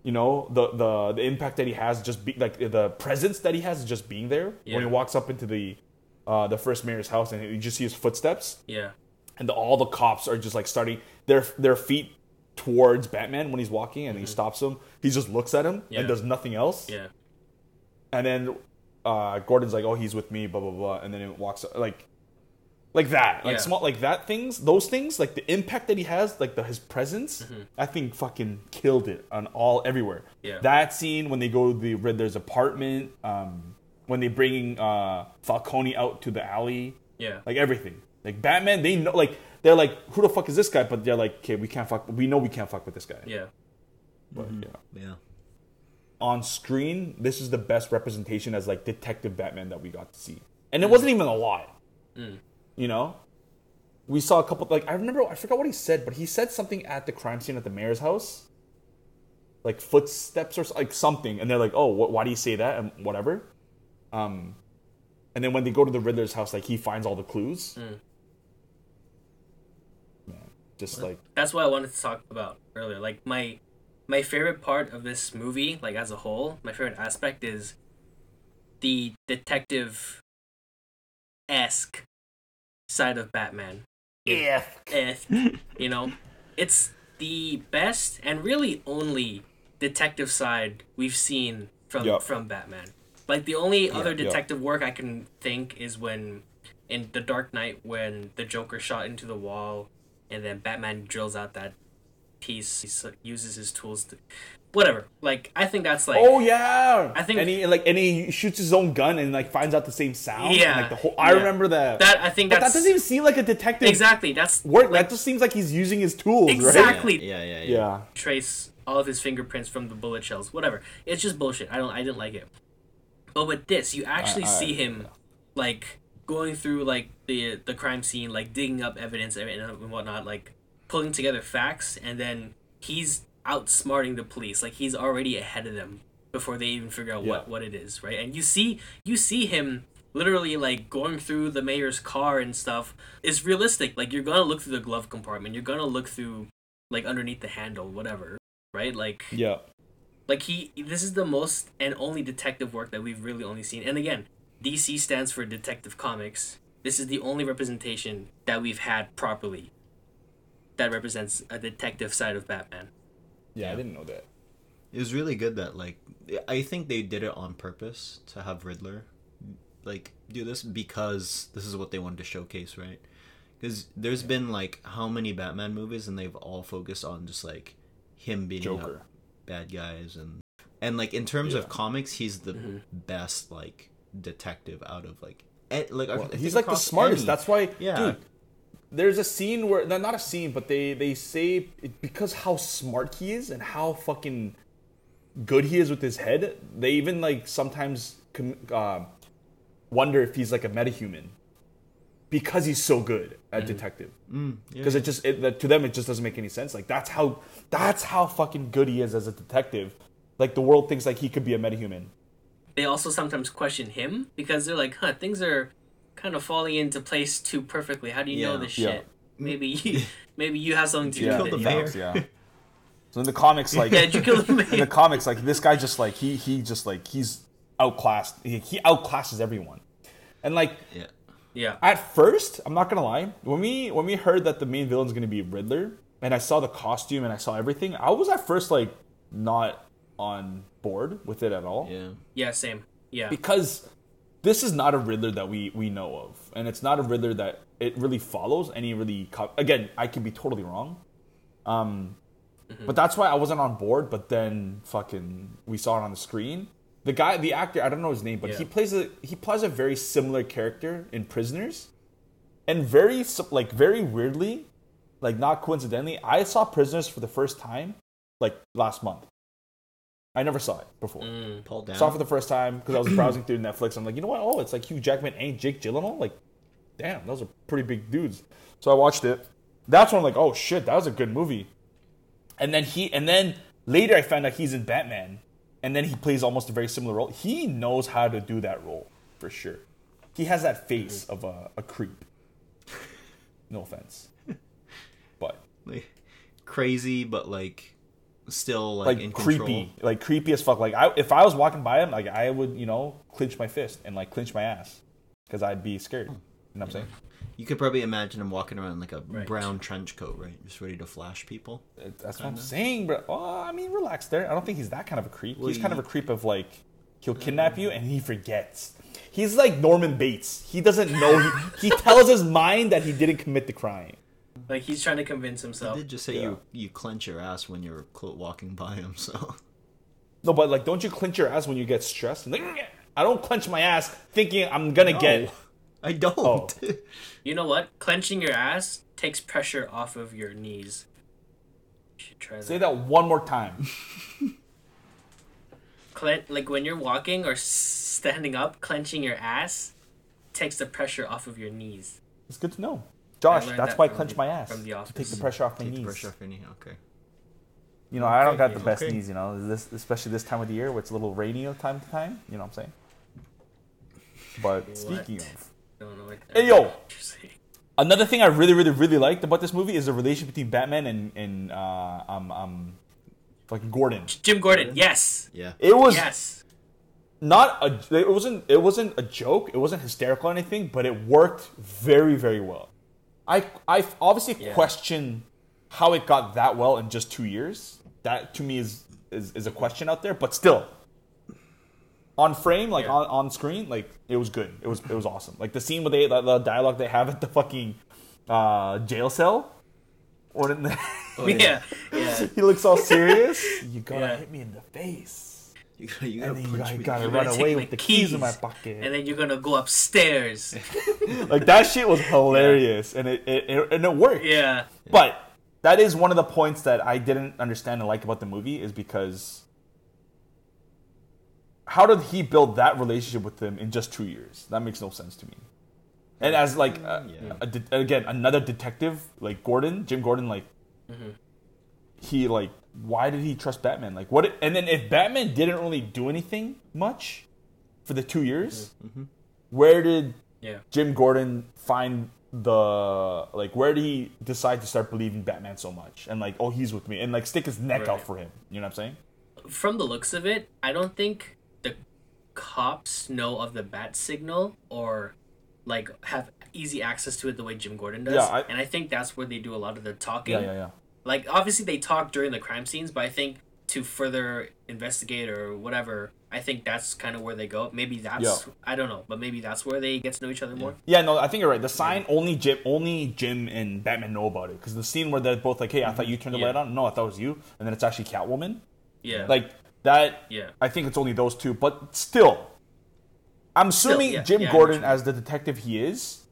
Speaker 1: you know the the the impact that he has just be like the presence that he has just being there when he walks up into the uh the first mayor's house and you just see his footsteps
Speaker 2: Yeah.
Speaker 1: and the, all the cops are just like starting their their feet towards Batman when he's walking and he stops him he just looks at him
Speaker 2: Mm-hmm. Yeah.
Speaker 1: and does nothing else
Speaker 2: Yeah.
Speaker 1: and then uh Gordon's like oh he's with me blah blah blah and then it walks like like that like
Speaker 2: Yeah.
Speaker 1: small like that things those things like the impact that he has like the his presence
Speaker 2: Mm-hmm.
Speaker 1: i think fucking killed it on all everywhere
Speaker 2: Yeah.
Speaker 1: that scene when they go to the riddler's apartment um when they bring uh falcone out to the alley
Speaker 2: Yeah.
Speaker 1: like everything like batman they know like they're like who the fuck is this guy but they're like okay we can't fuck we know we can't fuck with this guy
Speaker 2: Yeah.
Speaker 1: but mm-hmm. yeah
Speaker 3: yeah.
Speaker 1: on screen, this is the best representation as like Detective Batman that we got to see, and it mm. wasn't even a lot. Mm. You know, we saw a couple. Like I remember, I forgot what he said, but he said something at the crime scene at the mayor's house, like footsteps or like something, and they're like, "Oh, wh- why do you say that?" and whatever. Um, and then when they go to the Riddler's house, like he finds all the clues. Man, just like
Speaker 2: That's what I wanted to talk about earlier. Like my my favorite part of this movie, like as a whole, my favorite aspect is the detective esque side of Batman.
Speaker 1: if
Speaker 2: Esque, you know, it's the best and really only detective side we've seen from
Speaker 1: Yup.
Speaker 2: from Batman. Like the only other
Speaker 1: yeah.
Speaker 2: detective work I can think is when in The Dark Knight when the Joker shot into the wall and then Batman drills out that piece he uses his tools to whatever. Like I think that's like
Speaker 1: Oh yeah,
Speaker 2: I think-
Speaker 1: and he like and he shoots his own gun and like finds out the same sound.
Speaker 2: Yeah,
Speaker 1: and, like the whole. I
Speaker 2: yeah.
Speaker 1: remember that.
Speaker 2: that I think
Speaker 1: but that doesn't even seem like a detective
Speaker 2: exactly that's
Speaker 1: work. that just seems like he's using his tools, right?
Speaker 2: Exactly.
Speaker 3: Yeah, yeah, yeah.
Speaker 1: Yeah.
Speaker 2: trace all of his fingerprints from the bullet shells. Whatever. It's just bullshit. I don't. I didn't like it. But with this, you actually
Speaker 1: I-
Speaker 2: see him like going through like the the crime scene, like digging up evidence and and whatnot, like pulling together facts, and then he's outsmarting the police. Like he's already ahead of them before they even figure out what what it is, right? And you see you see him literally like going through the mayor's car and stuff is realistic. Like you're gonna look through the glove compartment, you're gonna look through like underneath the handle, whatever, right? Like
Speaker 1: Yeah.
Speaker 2: Like he this is the most and only detective work that we've really only seen. And again, DC stands for Detective Comics. This is the only representation that we've had properly that represents a detective side of Batman.
Speaker 1: Yeah, I didn't know that.
Speaker 3: It was really good that like I think they did it on purpose to have Riddler like do this because this is what they wanted to showcase, right? Because there's been like how many Batman movies and they've all focused on just like him beating
Speaker 1: Joker.
Speaker 3: up bad guys and and like in terms
Speaker 1: Yeah.
Speaker 3: of comics, he's the best like detective out of like eh, like
Speaker 1: Well, he's like the smartest.
Speaker 3: any-
Speaker 1: That's why,
Speaker 3: Yeah.
Speaker 1: dude. There's a scene where no, not a scene, but they they say it, because how smart he is and how fucking good he is with his head. They even like sometimes com- uh, wonder if he's like a metahuman because he's so good at detective.
Speaker 3: Mm, yeah.
Speaker 1: Because it just it, that- to them it just doesn't make any sense. Like that's how that's how fucking good he is as a detective. Like the world thinks like he could be a metahuman.
Speaker 2: They also sometimes question him because they're like, huh, things are kind of falling into place too perfectly. How do you know
Speaker 3: Yeah.
Speaker 2: this
Speaker 1: Yeah.
Speaker 2: shit? Maybe you, maybe you have something to
Speaker 3: Yeah.
Speaker 2: do with
Speaker 3: the
Speaker 2: it.
Speaker 3: mayor.
Speaker 1: Yeah. So in the comics, like
Speaker 2: Yeah, you kill the
Speaker 1: in the comics, like this guy just like he he just like he's outclassed. He, he outclasses everyone, and like
Speaker 3: yeah.
Speaker 2: Yeah.
Speaker 1: at first, I'm not gonna lie. When we when we heard that the main villain's gonna be Riddler, and I saw the costume and I saw everything, I was at first like not on board with it at all
Speaker 3: Yeah.
Speaker 2: Yeah, same. Yeah.
Speaker 1: because this is not a Riddler that we we know of, and it's not a Riddler that it really follows any really. Co- Again, I could be totally wrong, um, but that's why I wasn't on board. But then fucking we saw it on the screen. The guy, the actor, I don't know his name, but he plays a he plays a very similar character in Prisoners, and very like very weirdly, like not coincidentally, I saw Prisoners for the first time like last month. I never saw it before
Speaker 2: Mm.
Speaker 3: Paul Dano.
Speaker 1: saw it for the first time because I was browsing through Netflix. I'm like, you know what? Oh, it's like Hugh Jackman and Jake Gyllenhaal. Like, damn, those are pretty big dudes. So I watched it. That's when I'm like, oh shit, that was a good movie. And then he, and then later I found out he's in Batman, and then he plays almost a very similar role. He knows how to do that role for sure. He has that face of a, a creep. No offense, but
Speaker 3: like, crazy, but like still like,
Speaker 1: like
Speaker 3: in
Speaker 1: creepy,
Speaker 3: control.
Speaker 1: like creepy as fuck. Like I, if I was walking by him, like I would, you know, clench my fist and like clench my ass because I'd be scared. You know what I'm saying?
Speaker 3: You could probably imagine him walking around in like a
Speaker 2: Right.
Speaker 3: brown trench coat, right? Just ready to flash people.
Speaker 1: It- That's what I'm saying, bro. Oh, I mean, relax there. I don't think he's that kind of a creep.
Speaker 3: Well,
Speaker 1: he's kind of a creep of like he'll kidnap you and he forgets. He's like Norman Bates. He doesn't know. He, he tells his mind that he didn't commit the crime.
Speaker 2: Like he's trying to convince
Speaker 3: I
Speaker 2: himself.
Speaker 3: did just say
Speaker 1: Yeah.
Speaker 3: you you clench your ass when you're walking by him. So
Speaker 1: No, but like, don't you clench your ass when you get stressed? Like, mm, I don't clench my ass thinking I'm gonna get.
Speaker 3: I don't.
Speaker 1: Oh.
Speaker 2: You know what? Clenching your ass takes pressure off of your knees. You should try that.
Speaker 1: Say that one more time.
Speaker 2: Clen- like when you're walking or standing up, clenching your ass takes the pressure off of your knees.
Speaker 1: It's good to know. Josh, that's
Speaker 2: that
Speaker 1: why I clench
Speaker 2: the-
Speaker 1: my ass
Speaker 2: from The
Speaker 1: to take the pressure off my
Speaker 3: Take the
Speaker 1: knees.
Speaker 3: pressure off your knee. Okay.
Speaker 1: You know, I don't got the best
Speaker 3: okay.
Speaker 1: knees. You know, this especially this time of the year where it's a little rainy time to time. You know what I'm saying? But speaking of,
Speaker 2: Don't know what
Speaker 1: Hey, yo!
Speaker 2: what you're saying.
Speaker 1: another thing I really, really, really liked about this movie is the relationship between Batman and and uh, um um, fucking Gordon.
Speaker 2: Jim Gordon, yes.
Speaker 3: Yeah.
Speaker 1: It was
Speaker 2: Yes.
Speaker 1: not a it wasn't it wasn't a joke. It wasn't hysterical or anything, but it worked very, very well. I I obviously
Speaker 2: Yeah.
Speaker 1: question how it got that well in just two years. That to me is is, is a question out there, but still. On frame, like
Speaker 2: Yeah.
Speaker 1: on, on screen, like it was good. It was it was awesome. Like the scene where they the, the dialogue they have at the fucking uh, jail cell, or in the,
Speaker 2: yeah. Yeah.
Speaker 1: he looks all serious. You gotta
Speaker 2: Yeah.
Speaker 1: hit me in the face,
Speaker 3: You gotta, you gotta,
Speaker 1: then you gotta, gotta run away with the keys, in my pocket.
Speaker 2: And then you're gonna go upstairs.
Speaker 1: like that shit was hilarious, and it, it, it and it worked.
Speaker 2: Yeah.
Speaker 1: But that is one of the points that I didn't understand and like about the movie is because how did he build that relationship with him in just two years? That makes no sense to me. And as like a, mm,
Speaker 3: Yeah.
Speaker 1: a again another detective like Gordon, Jim Gordon, like mm-hmm. he like why did he trust Batman? Like what? And then if Batman didn't really do anything much for the two years, mm-hmm. Mm-hmm. where did
Speaker 2: Yeah.
Speaker 1: Jim Gordon find the like where did he decide to start believing Batman so much and like oh he's with me and like stick his neck out for him you know what I'm saying
Speaker 2: From the looks of it, I don't think cops know of the bat signal or like have easy access to it the way Jim Gordon does.
Speaker 1: Yeah, I-
Speaker 2: and I think that's where they do a lot of the talking.
Speaker 1: yeah yeah yeah
Speaker 2: Like obviously they talk during the crime scenes, but I think to further investigate or whatever, I think that's kind of where they go. Maybe that's
Speaker 1: Yeah.
Speaker 2: I don't know, but maybe that's where they get to know each other more.
Speaker 1: yeah no I think you're right the sign only Jim only Jim and Batman know about it because the scene where they're both like hey I thought mm-hmm. you turned the
Speaker 2: Yeah.
Speaker 1: light on no I thought it was you and then it's actually Catwoman
Speaker 2: Yeah.
Speaker 1: like that
Speaker 2: Yeah.
Speaker 1: I think it's only those two but still I'm assuming
Speaker 2: yeah,
Speaker 1: Jim
Speaker 2: yeah, I know what
Speaker 1: Gordon as the detective he is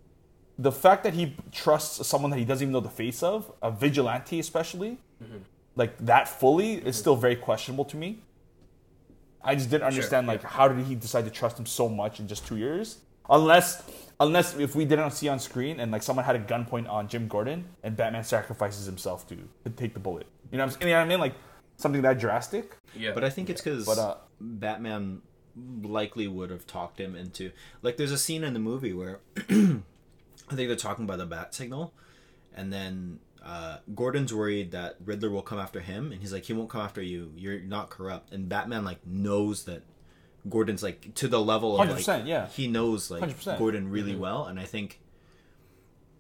Speaker 1: the fact that he trusts someone that he doesn't even know the face of a vigilante especially
Speaker 2: Mm-hmm.
Speaker 1: like that fully is still very questionable to me. I just didn't understand like how did he decide to trust him so much in just two years? Unless unless if we didn't see on screen and like someone had a gunpoint on Jim Gordon and Batman sacrifices himself to, to take the bullet. You know what I'm, you know what I mean? Like something that drastic
Speaker 2: yeah.
Speaker 3: But I think it's because
Speaker 1: uh,
Speaker 3: Batman likely would have talked him into like. There's a scene in the movie where I think they're talking about the bat signal, and then uh, Gordon's worried that Riddler will come after him, and he's like, "He won't come after you. You're not corrupt." And Batman like knows that Gordon's like to the level of like
Speaker 1: 100%, yeah.
Speaker 3: he knows like
Speaker 1: 100%.
Speaker 3: Gordon really well, and I think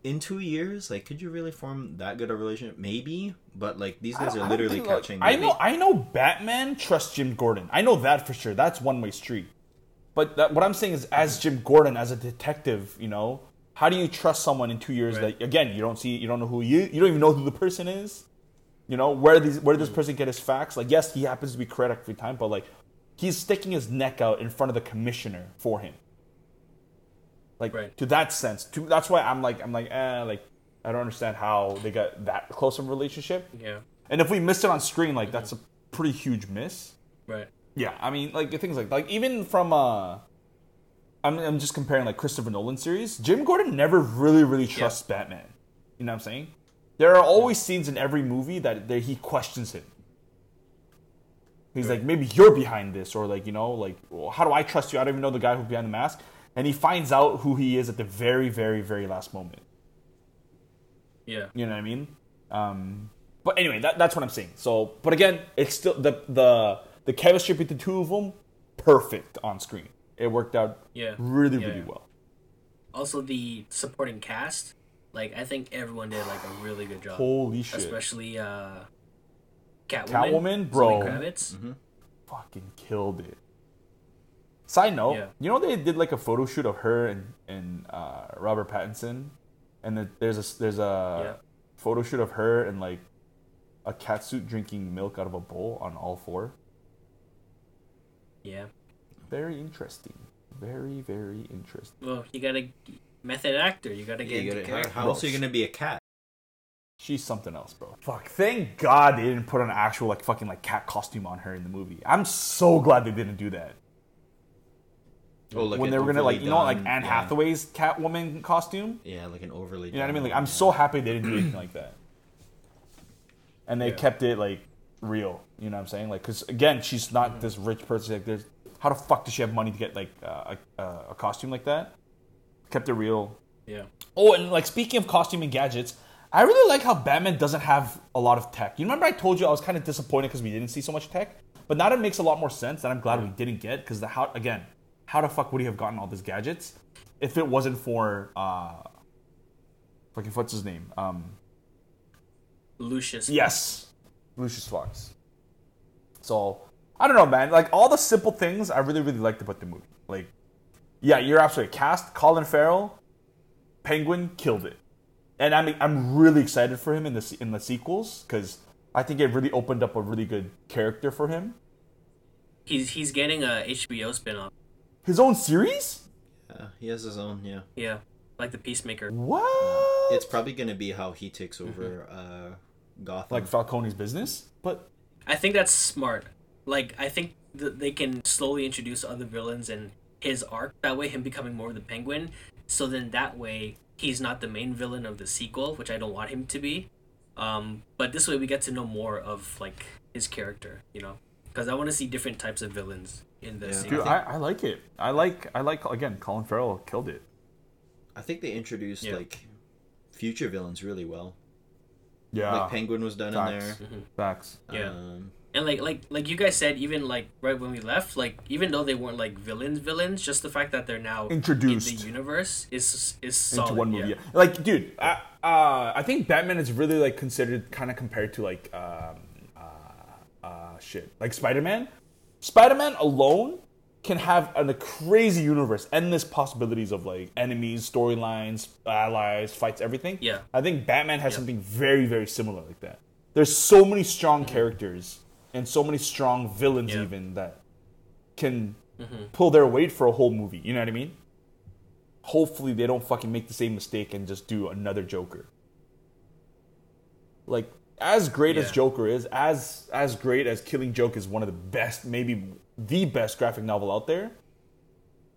Speaker 3: in two years, like, could you really form that good a relationship? Maybe, but like these guys
Speaker 1: I
Speaker 3: are
Speaker 1: don't
Speaker 3: literally
Speaker 1: think, like-
Speaker 3: catching.
Speaker 1: I know, I know. Batman trusts Jim Gordon. I know that for sure. That's one way street. But that, what I'm saying is, as Jim Gordon, as a detective, you know, how do you trust someone in two years
Speaker 2: Right.
Speaker 1: that again you don't see, you don't know who you, you don't even know who the person is. You know, where these, where does this mm. person get his facts? Like, yes, he happens to be correct every time, but like, he's sticking his neck out in front of the commissioner for him. Like
Speaker 2: Right.
Speaker 1: to that sense, to that's why I'm like, I'm like, eh, like I don't understand how they got that close of a relationship.
Speaker 2: yeah.
Speaker 1: And if we missed it on screen, like that's a pretty huge miss.
Speaker 2: Right.
Speaker 1: Yeah, I mean, like things like like even from uh, I'm I'm just comparing like Christopher Nolan series. Jim Gordon never really really trusts Batman. You know what I'm saying? There are always scenes in every movie that, that he questions him. He's like, maybe you're behind this, or like you know, like well, how do I trust you? I don't even know the guy who's behind the mask. And he finds out who he is at the very, very, very last moment.
Speaker 2: Yeah.
Speaker 1: You know what I mean? Um, but anyway, that, that's what I'm saying. So, but again, it's still the the the chemistry between the two of them perfect on screen. It worked out
Speaker 2: Yeah.
Speaker 1: really,
Speaker 2: Yeah,
Speaker 1: really
Speaker 2: yeah.
Speaker 1: well.
Speaker 2: Also the supporting cast, like I think everyone did like a really good job.
Speaker 1: Holy shit!
Speaker 2: Especially uh Catwoman.
Speaker 1: Catwoman, bro.
Speaker 2: Zoe Kravitz.
Speaker 1: Fucking killed it. Side note,
Speaker 2: Yeah.
Speaker 1: you know they did like a photo shoot of her and and uh, Robert Pattinson, and the, there's a there's a
Speaker 2: Yeah.
Speaker 1: photo shoot of her and like a cat suit drinking milk out of a bowl on all four.
Speaker 2: Yeah.
Speaker 1: Very interesting. Very very interesting.
Speaker 2: Well, you gotta method actor. You gotta get
Speaker 3: You
Speaker 2: into
Speaker 3: gotta-
Speaker 2: character.
Speaker 3: how else are you gonna be a cat?
Speaker 1: She's something else, bro. Fuck. Thank God they didn't put an actual like fucking like cat costume on her in the movie. I'm so glad they didn't do that.
Speaker 3: Oh, like
Speaker 1: when they were gonna like you know like Anne
Speaker 3: yeah.
Speaker 1: Hathaway's Catwoman costume.
Speaker 3: Yeah, like an overly.
Speaker 1: You know what I mean? Like I'm
Speaker 3: one,
Speaker 1: so happy they didn't do anything like that. And they
Speaker 2: Yeah.
Speaker 1: kept it like real. You know what I'm saying? Like because again, she's not
Speaker 2: Mm-hmm.
Speaker 1: this rich person. Like there's how the fuck does she have money to get like uh, a, a costume like that? Kept it real.
Speaker 2: Yeah.
Speaker 1: Oh, and like speaking of costume and gadgets, I really like how Batman doesn't have a lot of tech. You remember I told you I was kind of disappointed because we didn't see so much tech, but now that makes a lot more sense, and I'm glad we didn't get because the how again, how the fuck would he have gotten all these gadgets if it wasn't for uh, fucking what's his name? Um,
Speaker 2: Lucius.
Speaker 1: yes, Lucius Fox. So I don't know, man. Like all the simple things, I really really liked about the movie. Like, yeah, you're absolutely cast. Colin Farrell, Penguin killed it, and I'm I'm really excited for him in the in the sequels because I think it really opened up a really good character for him.
Speaker 2: He's he's getting a HBO spin-off.
Speaker 1: His own series?
Speaker 3: Yeah, he has his own. Yeah,
Speaker 2: Yeah. Like the Peacemaker.
Speaker 1: What?
Speaker 3: it's probably gonna be how he takes over uh, Gotham.
Speaker 1: like Falcone's business, but
Speaker 2: I think that's smart. Like I think th- they can slowly introduce other villains and his arc. That way, him becoming more of the Penguin. So then that way, he's not the main villain of the sequel, which I don't want him to be. Um, but this way, we get to know more of like his character. You know. because I want to see different types of villains in the
Speaker 3: Yeah.
Speaker 2: same
Speaker 1: Dude,
Speaker 2: thing.
Speaker 1: I, I like it. I like I like again. Colin Farrell killed it.
Speaker 3: I think they introduced
Speaker 2: Yeah.
Speaker 3: like future villains really well.
Speaker 1: Yeah,
Speaker 3: Like Penguin was done in
Speaker 1: facts.
Speaker 3: there.
Speaker 1: Facts.
Speaker 2: Yeah.
Speaker 3: Um,
Speaker 2: And like like like you guys said, even like right when we left, like even though they weren't like villains, villains, just the fact that they're now
Speaker 1: Introduced.
Speaker 2: in the universe is is solid.
Speaker 1: into one movie.
Speaker 2: Yeah.
Speaker 1: Yeah. Like, dude, I, uh, I think Batman is really like considered kind of compared to like, um, uh, uh, shit, like Spider Man. Spider Man alone can have an, a crazy universe, endless possibilities of like enemies, storylines, allies, fights, everything.
Speaker 2: Yeah.
Speaker 1: I think Batman has
Speaker 2: Yeah.
Speaker 1: something very, very similar like that. There's so many strong mm-hmm. characters and so many strong villains
Speaker 2: Yeah.
Speaker 1: even that can mm-hmm. pull their weight for a whole movie. You know what I mean? hopefully they don't fucking make the same mistake and just do another Joker. Like as great as Joker is, as as great as Killing Joke is one of the best, maybe the best graphic novel out there.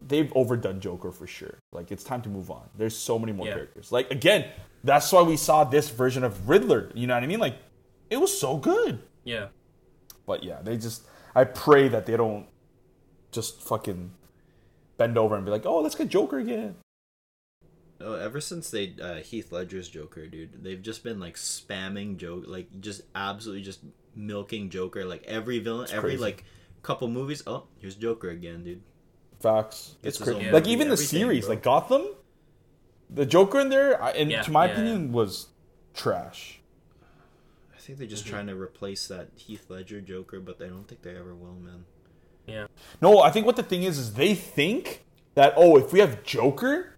Speaker 1: They've overdone Joker for sure. Like it's time to move on. There's so many more
Speaker 2: Yeah.
Speaker 1: characters. Like again, that's why we saw this version of Riddler. You know what I mean? Like it was so good.
Speaker 2: Yeah.
Speaker 1: But yeah, they just I pray that they don't just fucking bend over and be like, "Oh, let's get Joker again."
Speaker 3: Oh, ever since they uh, Heath Ledger's Joker, dude, they've just been like spamming joke, like just absolutely just milking Joker. Like every villain, every
Speaker 1: crazy.
Speaker 3: like couple movies. Oh, here's Joker again, dude.
Speaker 1: Facts.
Speaker 3: Gets
Speaker 1: It's crazy.
Speaker 3: own
Speaker 1: Like even the series,
Speaker 3: bro.
Speaker 1: like Gotham, the Joker in there, I- in
Speaker 2: Yeah,
Speaker 1: to my
Speaker 2: yeah,
Speaker 1: opinion, was trash.
Speaker 3: I think they're just
Speaker 1: Mm-hmm.
Speaker 3: trying to replace that Heath Ledger Joker, but I don't think they ever will, man.
Speaker 2: Yeah.
Speaker 1: No, I think what the thing is is they think that oh, if we have Joker,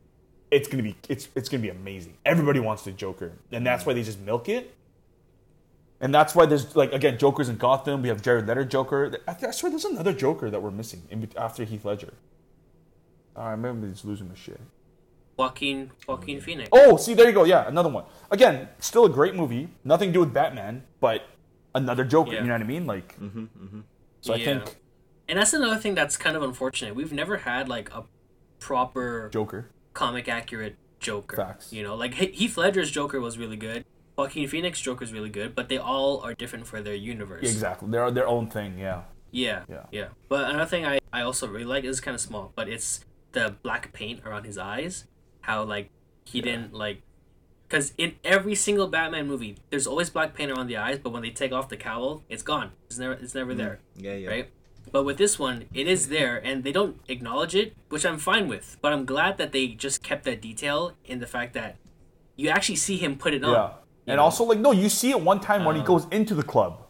Speaker 1: it's gonna be it's it's gonna be amazing. Everybody wants the Joker, and that's why they just milk it. And that's why there's like again Jokers in Gotham. We have Jared Leto Joker. I, I swear there's another Joker that we're missing in, bet- after Heath Ledger. I remember he's losing my shit.
Speaker 2: Joaquin Joaquin Phoenix.
Speaker 1: Oh, see, there you go. Yeah, another one. Again, still a great movie. Nothing to do with Batman, but another Joker.
Speaker 2: Yeah.
Speaker 1: You know what I mean? Like,
Speaker 3: Mm-hmm, mm-hmm.
Speaker 1: so I
Speaker 2: Yeah.
Speaker 1: think
Speaker 2: And that's another thing that's kind of unfortunate. We've never had like a proper
Speaker 1: Joker.
Speaker 2: Comic accurate Joker.
Speaker 1: Facts.
Speaker 2: You know, like He- Heath Ledger's Joker was really good. Joaquin Phoenix Joker's really good, but they all are different for their universe.
Speaker 1: Exactly. They're their own thing. Yeah.
Speaker 2: Yeah,
Speaker 1: Yeah.
Speaker 2: yeah. But another thing I, I also really like is kind of small, but it's the black paint around his eyes. How like he didn't like, because in every single Batman movie, there's always black paint around the eyes, but when they take off the cowl, it's gone. It's never it's never mm-hmm. there,
Speaker 3: Yeah, yeah.
Speaker 2: right? But with this one, it is there, and they don't acknowledge it, which I'm fine with. But I'm glad that they just kept that detail in the fact that you actually see him put it on.
Speaker 1: Yeah. And also, like, no, you see it one time when he
Speaker 2: Um,
Speaker 1: goes into the club.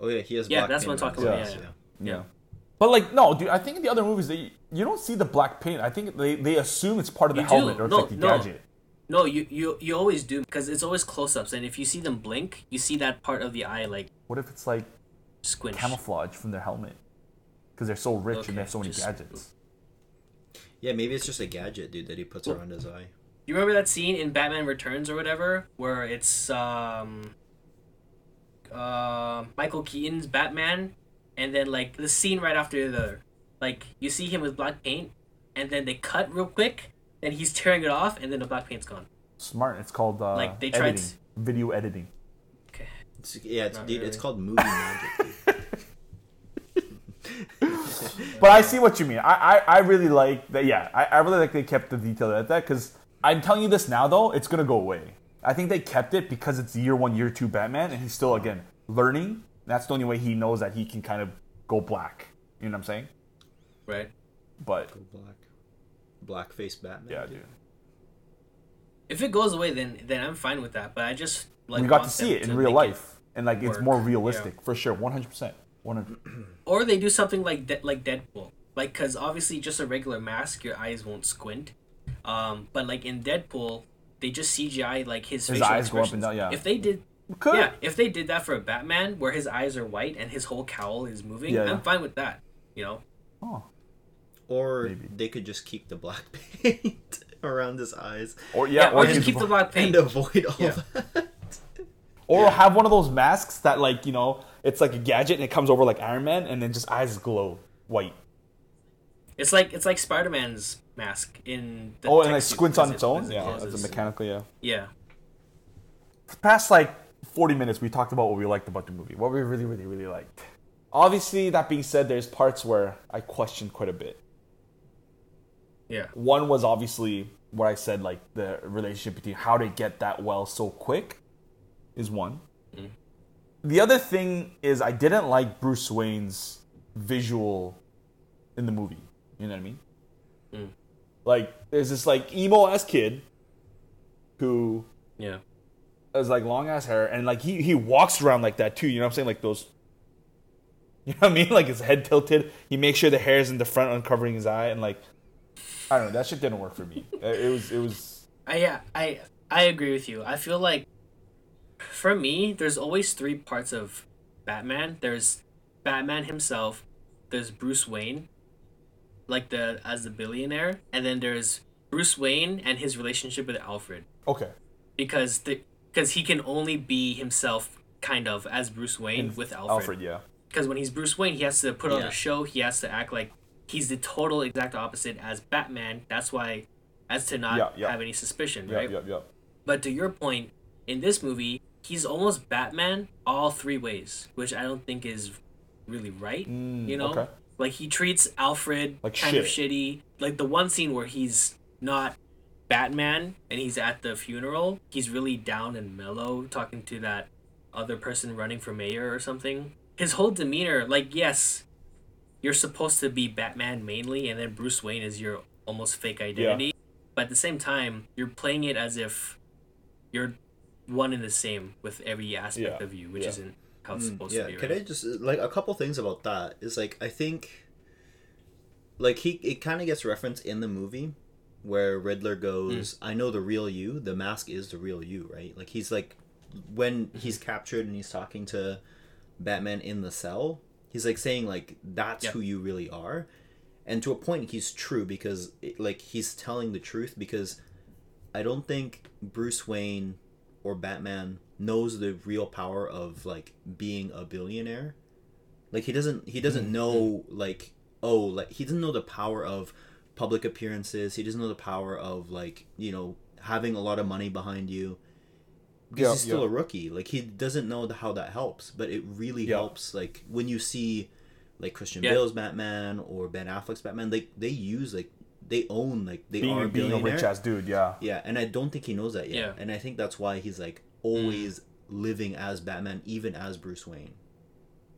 Speaker 3: Oh yeah, he has.
Speaker 2: Yeah,
Speaker 3: black
Speaker 2: that's
Speaker 3: paint
Speaker 2: what I'm talking about,
Speaker 3: eyes,
Speaker 2: yeah.
Speaker 1: Yeah. But like, no, dude. I think in the other movies, they you don't see the black paint. I think they, they assume it's part of the
Speaker 2: You do.
Speaker 1: helmet or it's
Speaker 2: No,
Speaker 1: like the
Speaker 2: no.
Speaker 1: gadget.
Speaker 2: No, you you you always do because it's always close-ups, and if you see them blink, you see that part of the eye like
Speaker 1: What if it's like
Speaker 2: squinch.
Speaker 1: camouflage from their helmet? Because they're so rich
Speaker 2: Okay,
Speaker 1: and they have so many
Speaker 2: just-
Speaker 1: gadgets.
Speaker 3: Yeah, maybe it's just a gadget, dude, that he puts around his eye.
Speaker 2: You remember that scene in Batman Returns or whatever, where it's um, uh, Michael Keaton's Batman, and then like the scene right after the, like you see him with black paint, and then they cut real quick, and he's tearing it off, and then the black paint's gone.
Speaker 1: Smart. It's called uh,
Speaker 2: Like, they tried
Speaker 1: editing,
Speaker 2: to-
Speaker 1: video editing.
Speaker 2: Okay.
Speaker 3: It's, yeah, it's,
Speaker 2: Not
Speaker 3: dude, it's called movie magic. Dude.
Speaker 1: But I see what you mean. I, I, I really like that. Yeah, I, I really like they kept the detail at that because I'm telling you this now though, it's gonna go away. I think they kept it because it's year one, year two Batman, and he's still again learning. That's the only way he knows that he can kind of go black. You know what I'm saying?
Speaker 2: Right.
Speaker 1: But go
Speaker 3: Black, blackface Batman.
Speaker 1: yeah, dude,
Speaker 2: If it goes away, then then I'm fine with that. But I just like
Speaker 1: we got to see it in real
Speaker 2: make
Speaker 1: life, and like it's
Speaker 2: work.
Speaker 1: more
Speaker 2: Yeah.
Speaker 1: realistic for sure, 100, percent 100.
Speaker 2: Or they do something like De- like Deadpool, like because obviously just a regular mask, your eyes won't squint. Um, but like in Deadpool, they just CGI like his,
Speaker 1: His
Speaker 2: facial
Speaker 1: eyes go up and
Speaker 2: expressions.
Speaker 1: down, yeah.
Speaker 2: If they did,
Speaker 1: Could
Speaker 2: yeah, if they did that for a Batman where his eyes are white and his whole cowl is moving,
Speaker 1: Yeah,
Speaker 2: I'm
Speaker 1: yeah.
Speaker 2: fine with that. You know,
Speaker 1: oh.
Speaker 3: Or
Speaker 1: Maybe.
Speaker 3: they could just keep the black paint around his eyes
Speaker 1: or yeah,
Speaker 2: yeah, or,
Speaker 1: or,
Speaker 2: just keep the black paint.
Speaker 3: and avoid all
Speaker 2: Yeah.
Speaker 3: that.
Speaker 1: Or have one of those masks that like you know it's like a gadget and it comes over like Iron Man, and then just eyes glow white.
Speaker 2: It's like it's like Spider Man's mask in. The
Speaker 1: Oh, and
Speaker 2: tech
Speaker 1: like squints on its own.
Speaker 2: it
Speaker 1: Yeah, as a mechanical. Yeah.
Speaker 2: Yeah.
Speaker 1: past like 40 minutes we talked about what we liked about the movie what we really really really liked Obviously, that being said, there's parts where I questioned quite a bit.
Speaker 2: Yeah.
Speaker 1: One was obviously what I said, like the relationship between how to get that well so quick, is one. Mm. The other thing is I didn't like Bruce Wayne's visual in the movie. You know what I mean? Mm. Like there's this like emo ass kid who
Speaker 2: Yeah.
Speaker 1: has like long ass hair and like he he walks around like that too. You know what I'm saying? Like those. You know what I mean? Like his head tilted. He makes sure the hair is in the front, uncovering his eye, and like I don't know. That shit didn't work for me. It was it was
Speaker 2: I yeah, I I agree with you. I feel like for me, there's always three parts of Batman. There's Batman himself, there's Bruce Wayne, like the as the billionaire, and then there's Bruce Wayne and his relationship with Alfred.
Speaker 1: okay.
Speaker 2: Because the because he can only be himself kind of as Bruce Wayne with Alfred.
Speaker 1: Alfred, yeah.
Speaker 2: Because when he's Bruce Wayne, he has to put on
Speaker 3: Yeah.
Speaker 2: a show. He has to act like he's the total exact opposite as Batman. That's why, as to not
Speaker 1: Yeah, yeah.
Speaker 2: have any suspicion,
Speaker 1: Yep,
Speaker 2: right?
Speaker 1: yep, yep.
Speaker 2: But to your point, in this movie, he's almost Batman all three ways, which I don't think is really right.
Speaker 1: Mm,
Speaker 2: you know,
Speaker 1: okay.
Speaker 2: like he treats Alfred
Speaker 1: Like
Speaker 2: kind of shitty. Like the one scene where he's not Batman and he's at the funeral, he's really down and mellow, talking to that other person running for mayor or something. His whole demeanor, like yes, you're supposed to be Batman mainly, and then Bruce Wayne is your almost fake identity. But at the same time, you're playing it as if you're one and the same with every aspect
Speaker 1: Yeah,
Speaker 2: of you, which
Speaker 1: yeah.
Speaker 2: isn't how it's hmm. supposed
Speaker 3: yeah
Speaker 2: to be.
Speaker 3: could
Speaker 2: right?
Speaker 3: i just like a couple things about that is like i think like he it kind of gets referenced in the movie where riddler goes hmm. i know the real you the mask is the real you right like he's like when hmm. he's captured and he's talking to batman in the cell he's like saying like that's
Speaker 2: Yeah.
Speaker 3: who you really are and to a point he's true because it, like he's telling the truth because i don't think bruce wayne or batman knows the real power of like being a billionaire like he doesn't he doesn't mm-hmm. know like oh like he doesn't know the power of public appearances he doesn't know the power of like you know having a lot of money behind you because
Speaker 1: Yeah,
Speaker 3: he's still
Speaker 1: yeah.
Speaker 3: a rookie like he doesn't know the, how that helps but it really
Speaker 1: Yeah.
Speaker 3: helps like when you see like christian
Speaker 2: Yeah.
Speaker 3: bale's batman or ben affleck's batman like they use like they own like they are
Speaker 1: Being, being a
Speaker 3: billionaire.
Speaker 1: rich ass dude, yeah.
Speaker 3: Yeah, and I don't think he knows that yet.
Speaker 2: Yeah.
Speaker 3: And I think that's why he's like always living as Batman, even as Bruce Wayne.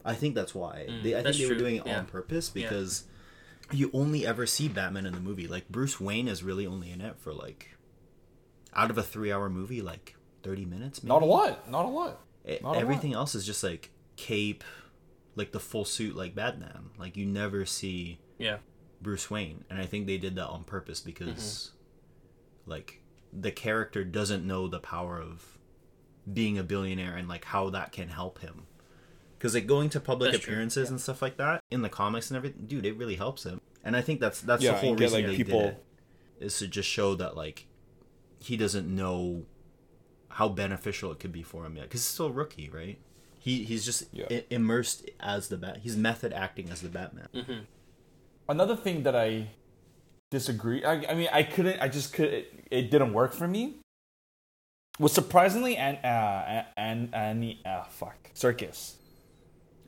Speaker 3: I think that's why.
Speaker 2: Mm,
Speaker 3: they, I
Speaker 2: that's
Speaker 3: think they were doing it
Speaker 2: yeah.
Speaker 3: on purpose
Speaker 2: Yeah.
Speaker 3: because you only ever see Batman in the movie. Like Bruce Wayne is really only in it for like out of a three-hour movie, like thirty minutes. Maybe?
Speaker 1: Not a lot. Not a lot. Not a
Speaker 3: Everything else is just like cape, like the full suit, like Batman. Like you never see
Speaker 2: yeah.
Speaker 3: Bruce Wayne, and I think they did that on purpose because,
Speaker 2: Mm-hmm.
Speaker 3: like, the character doesn't know the power of being a billionaire and like how that can help him. Because like going to public
Speaker 2: That's
Speaker 3: appearances and stuff like that in the comics and everything, dude, it really helps him. And I think that's that's
Speaker 1: Yeah,
Speaker 3: the whole reason
Speaker 1: like,
Speaker 3: they
Speaker 1: people-
Speaker 3: did it is to just show that like he doesn't know how beneficial it could be for him yet because he's still a rookie, right? He he's just
Speaker 1: Yeah.
Speaker 3: i- immersed as the bat. He's method acting as the Batman.
Speaker 2: Mm-hmm.
Speaker 1: Another thing that I disagree. I, I mean, I couldn't. I just could. It, it didn't work for me. Was surprisingly and uh and and uh fuck Serkis.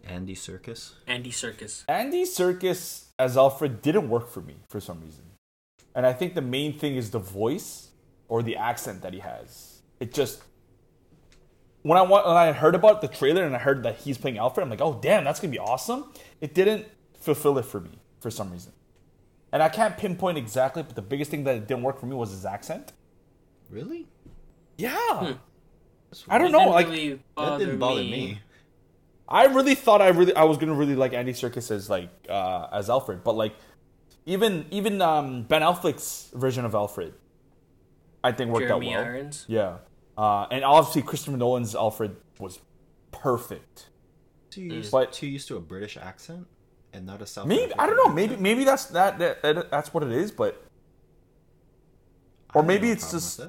Speaker 3: Andy Serkis.
Speaker 2: Andy Serkis.
Speaker 1: Andy Serkis as Alfred didn't work for me for some reason. And I think the main thing is the voice or the accent that he has. It just when I wa- when I heard about the trailer and I heard that he's playing Alfred, I'm like, oh damn, that's gonna be awesome. It didn't fulfill it for me for some reason. And I can't pinpoint exactly, but the biggest thing that it didn't work for me was his accent.
Speaker 3: Really?
Speaker 1: Yeah.
Speaker 2: Hmm.
Speaker 1: I don't know. Like
Speaker 2: really
Speaker 3: That didn't bother
Speaker 2: me.
Speaker 3: me.
Speaker 1: I really thought I really I was gonna really like Andy Serkis as like uh, as Alfred, but like even even um, Ben Affleck's version of Alfred, I think worked
Speaker 2: Jeremy
Speaker 1: out well.
Speaker 2: Irons.
Speaker 1: Yeah, uh, and obviously Christopher Nolan's Alfred was perfect.
Speaker 3: Too used,
Speaker 1: But-
Speaker 3: too used to a British accent and not a South.
Speaker 1: Maybe I don't know. Maybe maybe that's that, that, that that's what it is. But or maybe it's just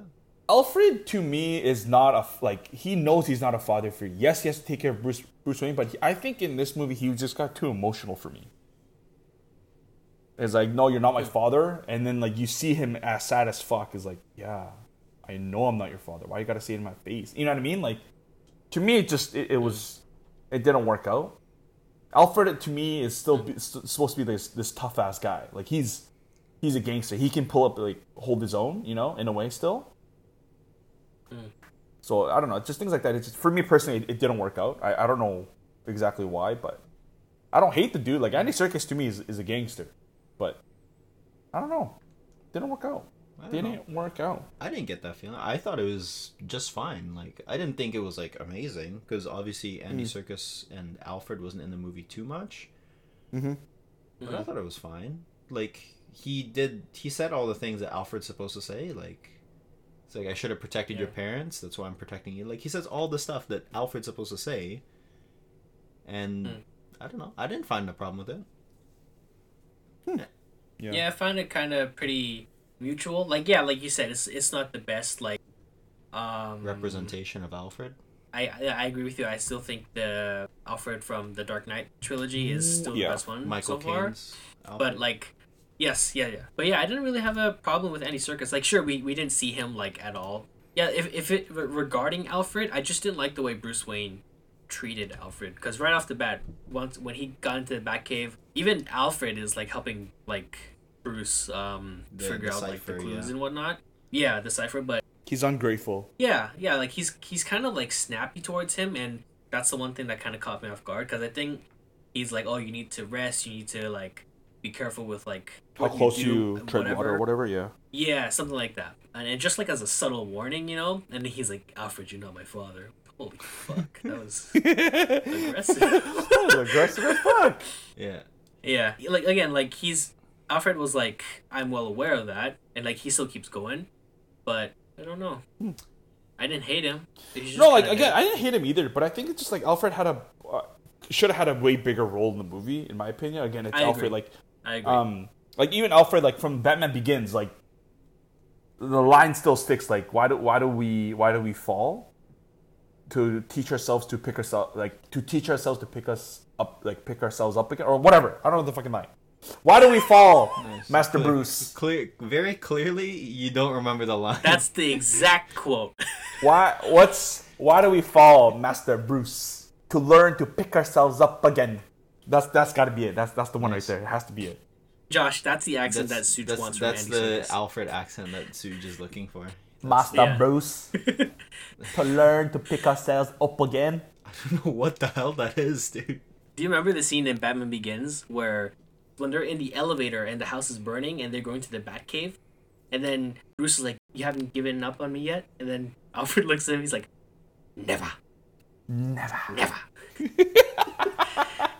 Speaker 1: Alfred to me is not a like he knows he's not a father figure. Yes, he has to take care of Bruce Bruce Wayne, but he, I think in this movie he just got too emotional for me. It's like, no, you're not my father, and then like you see him as sad as fuck. Is like, yeah, I know I'm not your father. Why you gotta say it in my face? You know what I mean? Like, to me, it just it, it was, it didn't work out. Alfred to me is still be, s- supposed to be this this tough ass guy. Like he's he's a gangster. He can pull up like hold his own, you know, in a way still. Hmm. So I don't know, just things like that. It's just, for me personally, it, it didn't work out. I, I don't know exactly why, but I don't hate the dude. Like Andy Serkis to me is, is a gangster, but I don't know, didn't work out.
Speaker 3: I don't
Speaker 1: Didn't work out.
Speaker 3: I didn't get that feeling. I thought it was just fine. Like I didn't think it was like amazing because obviously Andy Serkis and Alfred wasn't in the movie too much.
Speaker 1: Mm-hmm.
Speaker 3: But I thought it was fine. Like he did, he said all the things that Alfred's supposed to say. Like it's like I should have protected your parents. That's why I'm protecting you. Like he says all the stuff that Alfred's supposed to say. And
Speaker 2: Mm.
Speaker 3: I don't know. I didn't find a problem with it.
Speaker 1: Yeah.
Speaker 2: Yeah. I found it kind of pretty mutual. Like yeah, like you said, it's it's not the best like um
Speaker 3: Representation of Alfred.
Speaker 2: I I I agree with you. I still think the Alfred from the Dark Knight trilogy is still
Speaker 1: Yeah.
Speaker 2: the best one
Speaker 3: Michael
Speaker 2: so far.
Speaker 3: Alfred.
Speaker 2: But like, yes, yeah, yeah. But yeah, I didn't really have a problem with Andy Serkis. Like, sure, we, we didn't see him like at all. Yeah, if if it regarding Alfred, I just didn't like the way Bruce Wayne treated Alfred because right off the bat, once when he got into the Batcave, even Alfred is like helping like Bruce um
Speaker 3: The-
Speaker 2: figure
Speaker 3: the
Speaker 2: out like the clues
Speaker 3: yeah.
Speaker 2: and whatnot. Yeah, the cipher, but
Speaker 1: He's ungrateful.
Speaker 2: yeah, yeah, like he's he's kind of like snappy towards him, and that's the one thing that kind of caught me off guard because I think he's like, oh, you need to rest, you need to like be careful with like
Speaker 1: How
Speaker 2: what
Speaker 1: close
Speaker 2: do,
Speaker 1: you tread water or whatever. Yeah.
Speaker 2: Yeah, something like that, and it, just like as a subtle warning, you know. And he's like, Alfred, you're not my father. Holy fuck, that was aggressive.
Speaker 1: that was aggressive as fuck.
Speaker 3: yeah.
Speaker 2: yeah, like again, like he's Alfred was like, I'm well aware of that, and like he still keeps going, but I don't know. I didn't hate him.
Speaker 1: No, like again. I didn't hate him either, but I think it's just like Alfred had a uh, should have had a way bigger role in the movie, in my opinion. Again, it's
Speaker 2: I
Speaker 1: Alfred.
Speaker 2: agree.
Speaker 1: Like,
Speaker 2: I agree.
Speaker 1: um, like even Alfred, like from Batman Begins, like the line still sticks. Like, why do why do we why do we fall? To teach ourselves to pick ourselves, like to teach ourselves to pick us up, like pick ourselves up again, or whatever. I don't know the fucking line. Why do we fall, Master
Speaker 3: Clear-
Speaker 1: Bruce?
Speaker 3: Clear, very clearly, you don't remember the line.
Speaker 2: That's the exact quote.
Speaker 1: Why? What's why do we fall, Master Bruce? To learn to pick ourselves up again. That's that's got to be it. That's that's the one
Speaker 3: Yes.
Speaker 1: right there. It has to be it.
Speaker 2: Josh, that's the accent that
Speaker 3: that's,
Speaker 2: Suits
Speaker 3: that's,
Speaker 2: wants from
Speaker 3: that's
Speaker 2: Andy
Speaker 3: the
Speaker 2: Serkis.
Speaker 3: Alfred accent that Suge is looking for.
Speaker 1: Master
Speaker 2: Yeah.
Speaker 1: Bruce. to learn to pick ourselves up again.
Speaker 3: I don't know what the hell that is, dude.
Speaker 2: Do you remember the scene in Batman Begins where when they're in the elevator and the house is burning and they're going to the Batcave, and then Bruce is like, "You haven't given up on me yet," and then Alfred looks at him, he's like, "Never,
Speaker 1: Never.
Speaker 2: never."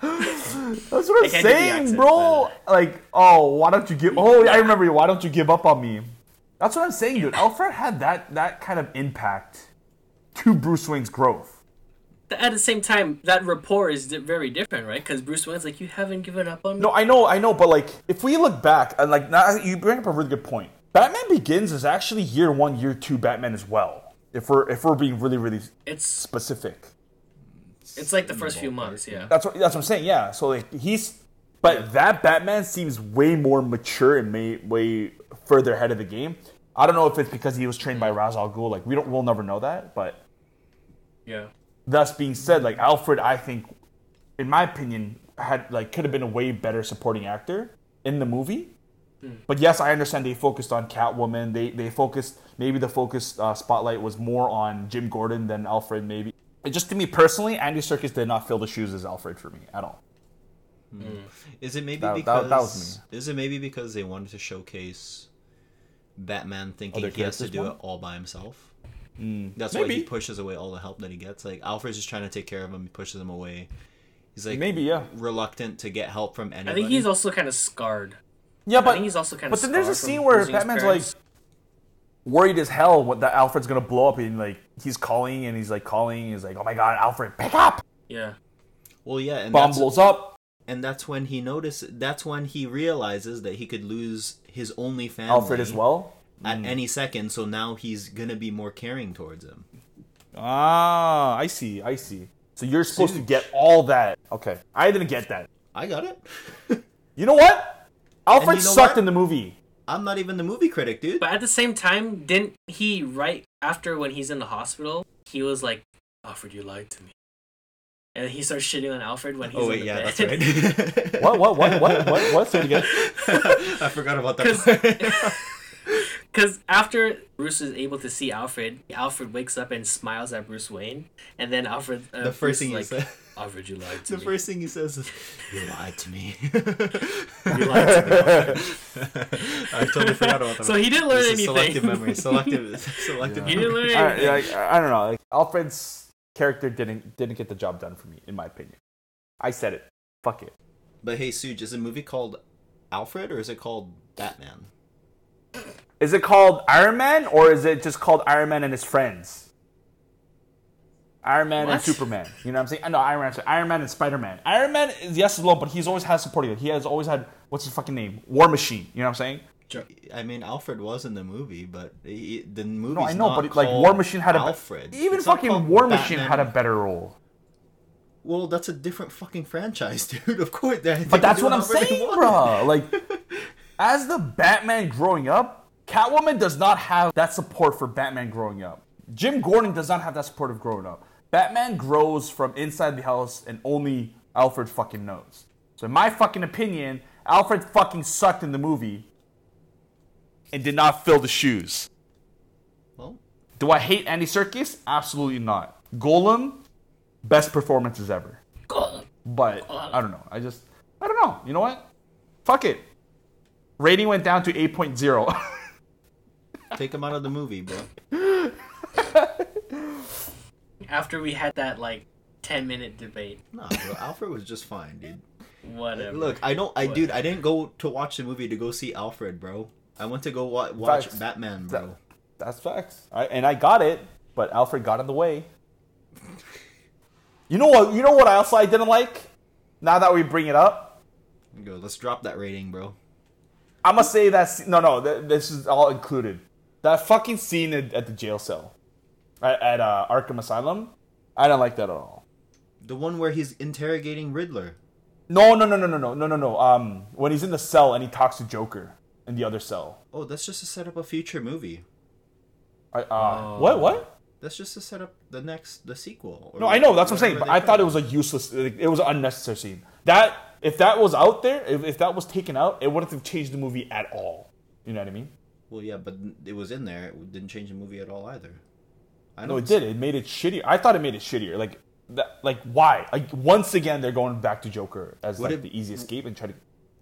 Speaker 1: That's what I'm
Speaker 2: I can't do the
Speaker 1: saying,
Speaker 2: accent,
Speaker 1: bro. Like, oh, why don't you give? Oh, I remember you. Why don't you give up on me? That's what I'm saying, dude. Alfred had that that kind of impact to Bruce Wayne's growth.
Speaker 2: At the same time, that rapport is very different, right? Because Bruce Wayne's like, "You haven't given up on me."
Speaker 1: No, I know, I know, but like, if we look back, and like, now you bring up a really good point. Batman Begins is actually year one, year two Batman as well. If we're if we're being really really
Speaker 2: It's
Speaker 1: specific,
Speaker 2: it's like the first few months, yeah.
Speaker 1: that's what that's what I'm saying. Yeah, so like he's, but that Batman seems way more mature and may, way further ahead of the game. I don't know if it's because he was trained by hmm. Ra's al Ghul. Like we don't, we'll never know that. But
Speaker 2: Yeah.
Speaker 1: Thus being said, like Alfred, I think, in my opinion, had like could have been a way better supporting actor in the movie. Hmm. But yes, I understand they focused on Catwoman. They they focused maybe the focus uh, spotlight was more on Jim Gordon than Alfred. Maybe It just to me personally, Andy Serkis did not fill the shoes as Alfred for me at all. Hmm. Hmm.
Speaker 3: Is it maybe
Speaker 1: That- that-
Speaker 3: because
Speaker 1: that was
Speaker 3: is it maybe because they wanted to showcase Batman thinking
Speaker 1: Other
Speaker 3: he has to do
Speaker 1: more?
Speaker 3: it all by himself? Mm. That's why he pushes away all the help that he gets. Like Alfred's just trying to take care of him, he pushes him away. He's like
Speaker 1: Maybe yeah,
Speaker 3: reluctant to get help from anybody.
Speaker 2: I think he's also kind of scarred.
Speaker 1: yeah,
Speaker 2: I
Speaker 1: but
Speaker 2: think he's also kind
Speaker 1: but
Speaker 2: of.
Speaker 1: then there's a scene where
Speaker 2: losing
Speaker 1: Batman's like worried as hell what that Alfred's gonna blow up and like he's calling and he's like calling he's like oh my god Alfred pick up
Speaker 2: yeah,
Speaker 3: well, yeah, and
Speaker 1: bomb
Speaker 3: that's,
Speaker 1: blows up
Speaker 3: and that's when he notices. That's when he realizes that he could lose his only family.
Speaker 1: Alfred as well
Speaker 3: at any second. So now he's gonna be more caring towards him.
Speaker 1: ah I see I see so you're supposed to get all that okay I didn't get that
Speaker 3: I got it.
Speaker 1: you know what Alfred
Speaker 3: you know
Speaker 1: sucked
Speaker 3: what?
Speaker 1: in the movie
Speaker 3: I'm not even the movie critic, dude.
Speaker 2: but at the same time, didn't he right after when he's in the hospital? He was like, "Alfred, you lied to me." and he starts shitting on Alfred when he's
Speaker 3: Oh
Speaker 2: in
Speaker 3: wait,
Speaker 2: the
Speaker 3: yeah,
Speaker 2: bed.
Speaker 3: that's right.
Speaker 1: What? What? What? What? What? What? Say it again.
Speaker 3: I forgot about that.
Speaker 2: 'Cause- after Bruce is able to see Alfred, Alfred wakes up and smiles at Bruce Wayne, and then Alfred. Uh,
Speaker 3: the
Speaker 2: Bruce
Speaker 3: first
Speaker 2: is
Speaker 3: thing he
Speaker 2: like,
Speaker 3: said.
Speaker 2: Alfred, you lied to me.
Speaker 3: The first thing he says is, "You lied to me."
Speaker 2: You lied to me.
Speaker 3: I totally forgot about that.
Speaker 2: So he didn't learn
Speaker 3: It's a
Speaker 2: anything.
Speaker 3: Selective memory. Selective. Selective.
Speaker 2: He didn't learn
Speaker 1: I,
Speaker 2: anything.
Speaker 1: like, I don't know. Like Alfred's character didn't didn't get the job done for me, in my opinion. I said it. Fuck it.
Speaker 3: But hey, Suge, is the movie called Alfred or is it called Batman?
Speaker 1: Is it called Iron Man or is it just called Iron Man and his friends? Iron Man and Superman. You know what I'm saying? I know Iron Man. Iron Man and Spider Man. Iron Man is yes alone, but he's always had supporting. He has always had what's his fucking name? War Machine. You know what I'm saying?
Speaker 3: I mean, Alfred was in the movie, but he, the movie.
Speaker 1: No, I know, but like War Machine had a
Speaker 3: Alfred.
Speaker 1: even
Speaker 3: It's
Speaker 1: fucking War Machine
Speaker 3: Batman.
Speaker 1: had a better role.
Speaker 3: Well, that's a different fucking franchise, dude. Of course, they- they
Speaker 1: But that's what I'm
Speaker 3: whatever
Speaker 1: saying,
Speaker 3: want.
Speaker 1: bro. Like, as the Batman growing up, Catwoman does not have that support for Batman growing up. Jim Gordon does not have that support of growing up. Batman grows from inside the house, and only Alfred fucking knows. So, in my fucking opinion, Alfred fucking sucked in the movie and did not fill the shoes.
Speaker 3: Well,
Speaker 1: Do I hate Andy Serkis? Absolutely not. Gollum, best performances ever. Gollum. But I don't know. I just I don't know. You know what? Fuck it. Rating went down to 8.0.
Speaker 3: take him out of the movie, bro.
Speaker 2: After we had that like ten minute debate,
Speaker 3: Nah, bro. Alfred was just fine, dude.
Speaker 2: whatever.
Speaker 3: Look, I don't. I
Speaker 2: What?
Speaker 3: dude, I didn't go to watch the movie to go see Alfred, bro. I went to go wa- watch
Speaker 1: Facts.
Speaker 3: Batman, bro.
Speaker 1: That's facts. I, and I got it, but Alfred got in the way. You know what? You know what else I didn't like? Now that we bring it up,
Speaker 3: Go, let's drop that rating, bro.
Speaker 1: I'm gonna say that sce- no, no. Th- this is all included. That fucking scene at, at the jail cell, at, at uh, Arkham Asylum. I don't like that at all.
Speaker 3: The one where he's interrogating Riddler.
Speaker 1: No, no, no, no, no, no, no, no, no. Um, when he's in the cell and he talks to Joker in the other cell.
Speaker 3: Oh, that's just to set up a future movie.
Speaker 1: I, uh,
Speaker 2: Oh.
Speaker 1: What? What?
Speaker 3: That's just to set up the next, the sequel.
Speaker 1: No, I know. That's what I'm saying. But I thought it was a useless. Like, it was an unnecessary scene. That if that was out there, if, if that was taken out, it wouldn't have changed the movie at all. You know what I mean?
Speaker 3: Well, yeah, but it was in there. It didn't change the movie at all either. I
Speaker 1: No,
Speaker 3: don't
Speaker 1: it did. It made it shittier. I thought it made it shittier. Like that. Like why? Like once again, they're going back to Joker as
Speaker 3: Would
Speaker 1: like
Speaker 3: it-
Speaker 1: the easy escape and try to.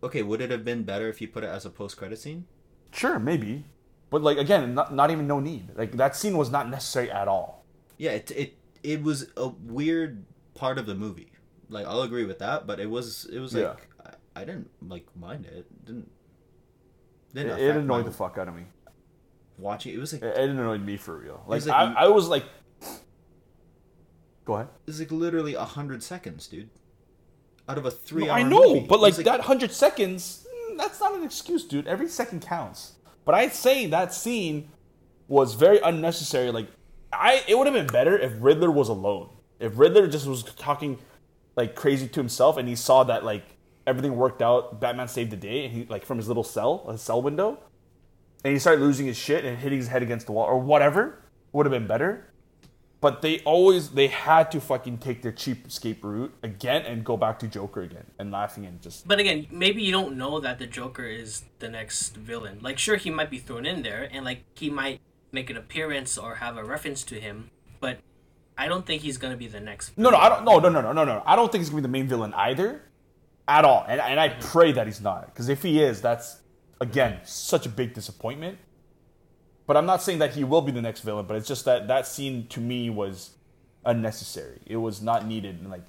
Speaker 3: Okay, would it have been better if you put it as a post-credit scene?
Speaker 1: Sure, maybe. But like again, not, not even no need. Like that scene was not necessary at all.
Speaker 3: Yeah, it it it was a weird part of the movie. Like I'll agree with that, but it was it was like
Speaker 1: Yeah.
Speaker 3: I, I didn't like mind it. It didn't didn't
Speaker 1: it
Speaker 3: affect
Speaker 1: annoyed
Speaker 3: my
Speaker 1: the fuck out of me.
Speaker 3: watching. It was like
Speaker 1: It, it annoyed me for real. Like,
Speaker 3: was like
Speaker 1: I, I was like, go ahead.
Speaker 3: It's like literally a hundred seconds, dude. Out of a
Speaker 1: No,
Speaker 3: three.
Speaker 1: I
Speaker 3: hour
Speaker 1: know,
Speaker 3: movie.
Speaker 1: but
Speaker 3: It
Speaker 1: like, that hundred seconds, mm, that's not an excuse, dude. Every second counts. But I'd say that scene was very unnecessary. Like, I it would have been better if Riddler was alone. If Riddler just was talking like crazy to himself, and he saw that like everything worked out, Batman saved the day, and he like from his little cell, his cell window, and he started losing his shit and hitting his head against the wall or whatever, would have been better. But they always they had to fucking take their cheap escape route again and go back to Joker again and laughing and just
Speaker 2: But again, maybe you don't know that the Joker is the next villain. Like, sure, he might be thrown in there, and like he might make an appearance or have a reference to him, but I don't think he's gonna be the next.
Speaker 1: no no I don't no no no no no no I don't think he's gonna be the main villain either, at all and and I pray that he's not because if he is that's again such a big disappointment. But I'm not saying that he will be the next villain, but it's just that that scene to me was unnecessary. It was not needed. And like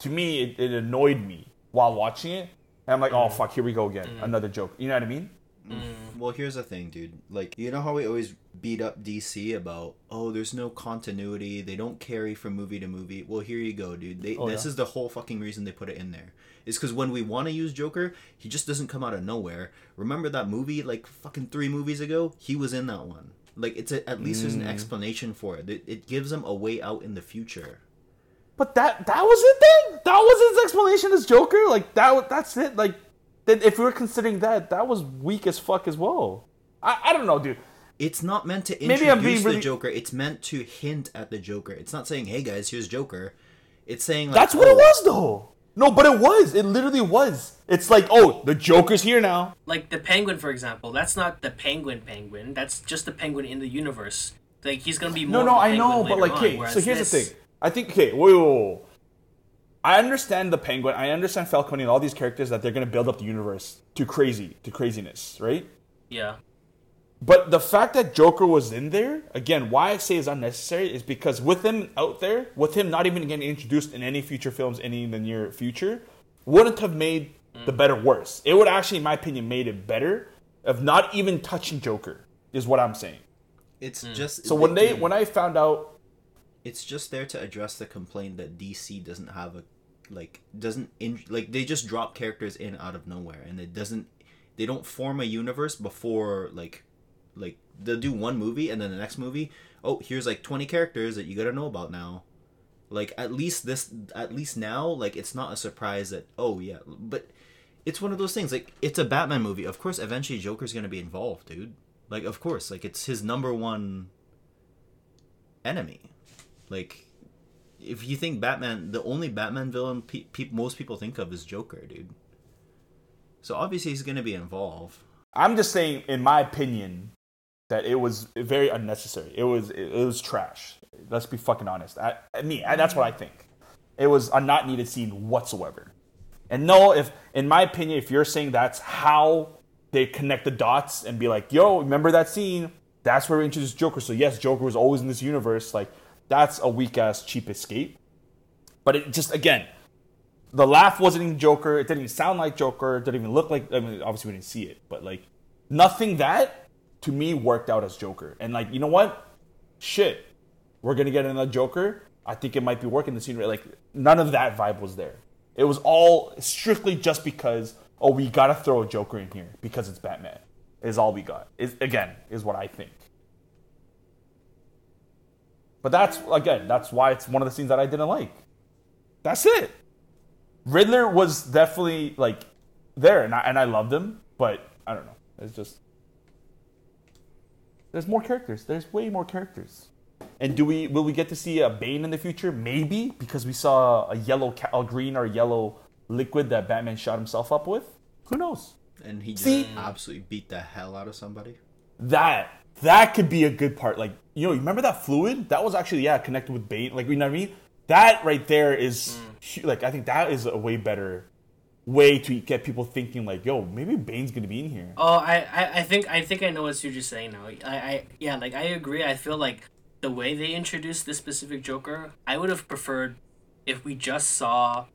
Speaker 1: to me, it, it annoyed me while watching it. And I'm like, oh mm. fuck, here we go again, mm. another joke. You know what I mean? Mm.
Speaker 3: Well, here's the thing, dude. Like, you know how we always beat up DC about, oh, there's no continuity, they don't carry from movie to movie. Well, here you go, dude. They,
Speaker 1: Oh,
Speaker 3: this
Speaker 1: yeah.
Speaker 3: is the whole fucking reason they put it in there. Is because when we want to use Joker, he just doesn't come out of nowhere. Remember that movie, like fucking three movies ago? He was in that one. Like, it's a, at least there's an
Speaker 1: Mm.
Speaker 3: explanation for it. it. It gives him a way out in the future.
Speaker 1: But that that was it then. That was his explanation as Joker. Like that. That's it. Like then if we were considering that, that was weak as fuck as well. I, I don't know, dude.
Speaker 3: It's not meant to
Speaker 1: Maybe
Speaker 3: introduce
Speaker 1: I'm
Speaker 3: the
Speaker 1: really-
Speaker 3: Joker. It's meant to hint at the Joker. It's not saying, "Hey guys, here's Joker." It's saying like
Speaker 1: That's what it
Speaker 3: oh,
Speaker 1: was, though. No, but it was. It literally was. It's like, oh, the Joker's here now.
Speaker 2: Like the penguin, for example. That's not the penguin penguin. That's just the penguin in the universe. Like he's gonna be more.
Speaker 1: No, no,
Speaker 2: of a
Speaker 1: I know, but like,
Speaker 2: on,
Speaker 1: okay.
Speaker 2: whereas
Speaker 1: So here's
Speaker 2: this-
Speaker 1: the thing. I think, okay, wait, wait, wait, wait. I understand the Penguin. I understand Falcone and all these characters that they're gonna build up the universe to crazy, to craziness, right?
Speaker 2: Yeah.
Speaker 1: But the fact that Joker was in there, again, why I say is unnecessary is because with him out there, with him not even getting introduced in any future films any in the near future, wouldn't have made the mm. better worse. It would actually, in my opinion, made it better of not even touching Joker, is what I'm saying.
Speaker 3: It's mm. just
Speaker 1: So when they when I found out
Speaker 3: it's just there to address the complaint that DC doesn't have a like doesn't in like they just drop characters in out of nowhere and it doesn't they don't form a universe before like like they'll do one movie and then the next movie oh here's like 20 characters that you gotta know about now. Like at least this at least now like it's not a surprise that oh yeah but it's one of those things like it's a batman movie. Of course eventually joker's gonna be involved dude. Like of course like it's his number one enemy. Like if you think batman the only batman villain pe- pe- most people think of is joker dude. So obviously he's gonna be involved.
Speaker 1: I'm just saying, in my opinion, that it was very unnecessary. It was it, was trash. Let's be fucking honest. I, I mean, that's what I think. It was a not needed scene whatsoever. And no, if in my opinion, if you're saying that's how they connect the dots and be like, "Yo, remember that scene? That's where we introduced Joker." So yes, Joker was always in this universe. Like that's a weak ass cheap escape. But it just again, the laugh wasn't even Joker. It didn't even sound like Joker. It didn't even look like. I mean, obviously we didn't see it, but like nothing that to me worked out as Joker. And like, you know what? Shit, we're gonna get another Joker. I think it might be working the scene. Like none of that vibe was there. It was all strictly just because oh we gotta throw a Joker in here because it's Batman. Is all we got. Is again is what I think. But that's again that's why it's one of the scenes that I didn't like. That's it. Riddler was definitely like there, and I and I loved him, but I don't know. It's just there's more characters. There's way more characters. And do we will we get to see a Bane in the future? Maybe because we saw a yellow, ca- a green or yellow liquid that Batman shot himself up with. Who knows?
Speaker 3: and he just
Speaker 1: See?
Speaker 3: absolutely beat the hell out of somebody
Speaker 1: That that could be a good part. Like you know, you remember that fluid? That was actually yeah connected with Bane. Like you know what I mean? That right there is mm. hu- like I think that is a way better way to get people thinking like, yo, maybe Bane's gonna be in here.
Speaker 2: Oh, I, I, I think I think I know what Suji's saying now. I, I yeah, like I agree. I feel like the way they introduced this specific Joker, I would have preferred if we just saw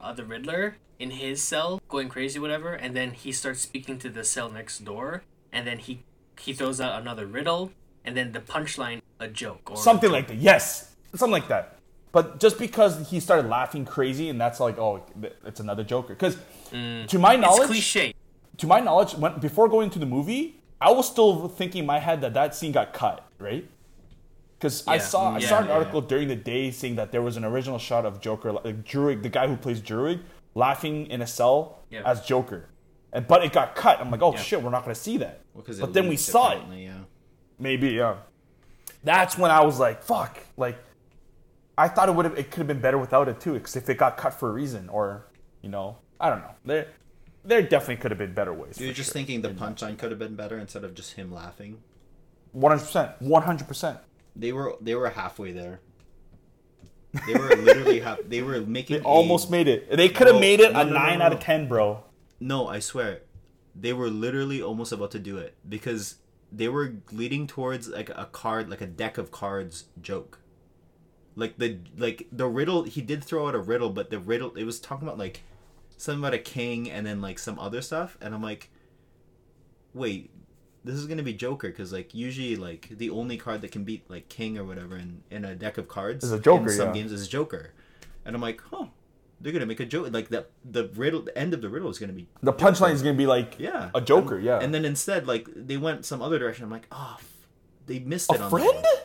Speaker 2: uh, the Riddler in his cell going crazy, whatever, and then he starts speaking to the cell next door, and then he he throws out another riddle, and then the punchline a joke or
Speaker 1: something like that. Yes, something like that. But just because he started laughing crazy, and that's like, oh, it's another Joker. Because mm. to my
Speaker 2: it's
Speaker 1: knowledge,
Speaker 2: cliche.
Speaker 1: to my knowledge, when, before going to the movie, I was still thinking in my head that that scene got cut, right? Because I
Speaker 2: Yeah.
Speaker 1: saw I saw an
Speaker 3: yeah,
Speaker 1: article during the day saying that there was an original shot of Joker, like Druid, the guy who plays Druid, laughing in a cell
Speaker 2: Yeah.
Speaker 1: as Joker, and but it got cut. I'm like, oh
Speaker 2: Yeah.
Speaker 1: shit, we're not gonna see that.
Speaker 3: Well, 'cause it
Speaker 1: but then we saw it.
Speaker 3: yeah
Speaker 1: Maybe, yeah. That's when I was like, fuck. Like, I thought it would have, it could have been better without it too, because if it got cut for a reason, or, you know, I don't know. There, there definitely could have been better ways.
Speaker 3: you're just
Speaker 1: sure.
Speaker 3: thinking the punchline could have been better instead of just him laughing
Speaker 1: 100%. 100%.
Speaker 3: they were they were halfway there they were literally half they were making
Speaker 1: They almost made it. They could have made it
Speaker 3: no,
Speaker 1: a
Speaker 3: no,
Speaker 1: 9
Speaker 3: no,
Speaker 1: out of 10, bro.
Speaker 3: No, I swear. They were literally almost about to do it because they were leading towards like a card, like a deck of cards joke. Like the like the riddle he did throw out a riddle, but the riddle it was talking about like something about a king and then like some other stuff and I'm like wait, this is going to be Joker cuz like usually like the only card that can beat like king or whatever in in a deck of cards
Speaker 1: Is a Joker,
Speaker 3: in some
Speaker 1: yeah.
Speaker 3: games is Joker. And I'm like, "Huh, they're gonna make a joke like the the riddle. The end of the riddle is gonna be
Speaker 1: The punchline is going to be like
Speaker 3: yeah
Speaker 1: a Joker,
Speaker 3: And-
Speaker 1: yeah.
Speaker 3: And then instead, like they went some other direction. I'm like, oh, they missed it
Speaker 1: a
Speaker 3: on
Speaker 1: friend?
Speaker 3: That.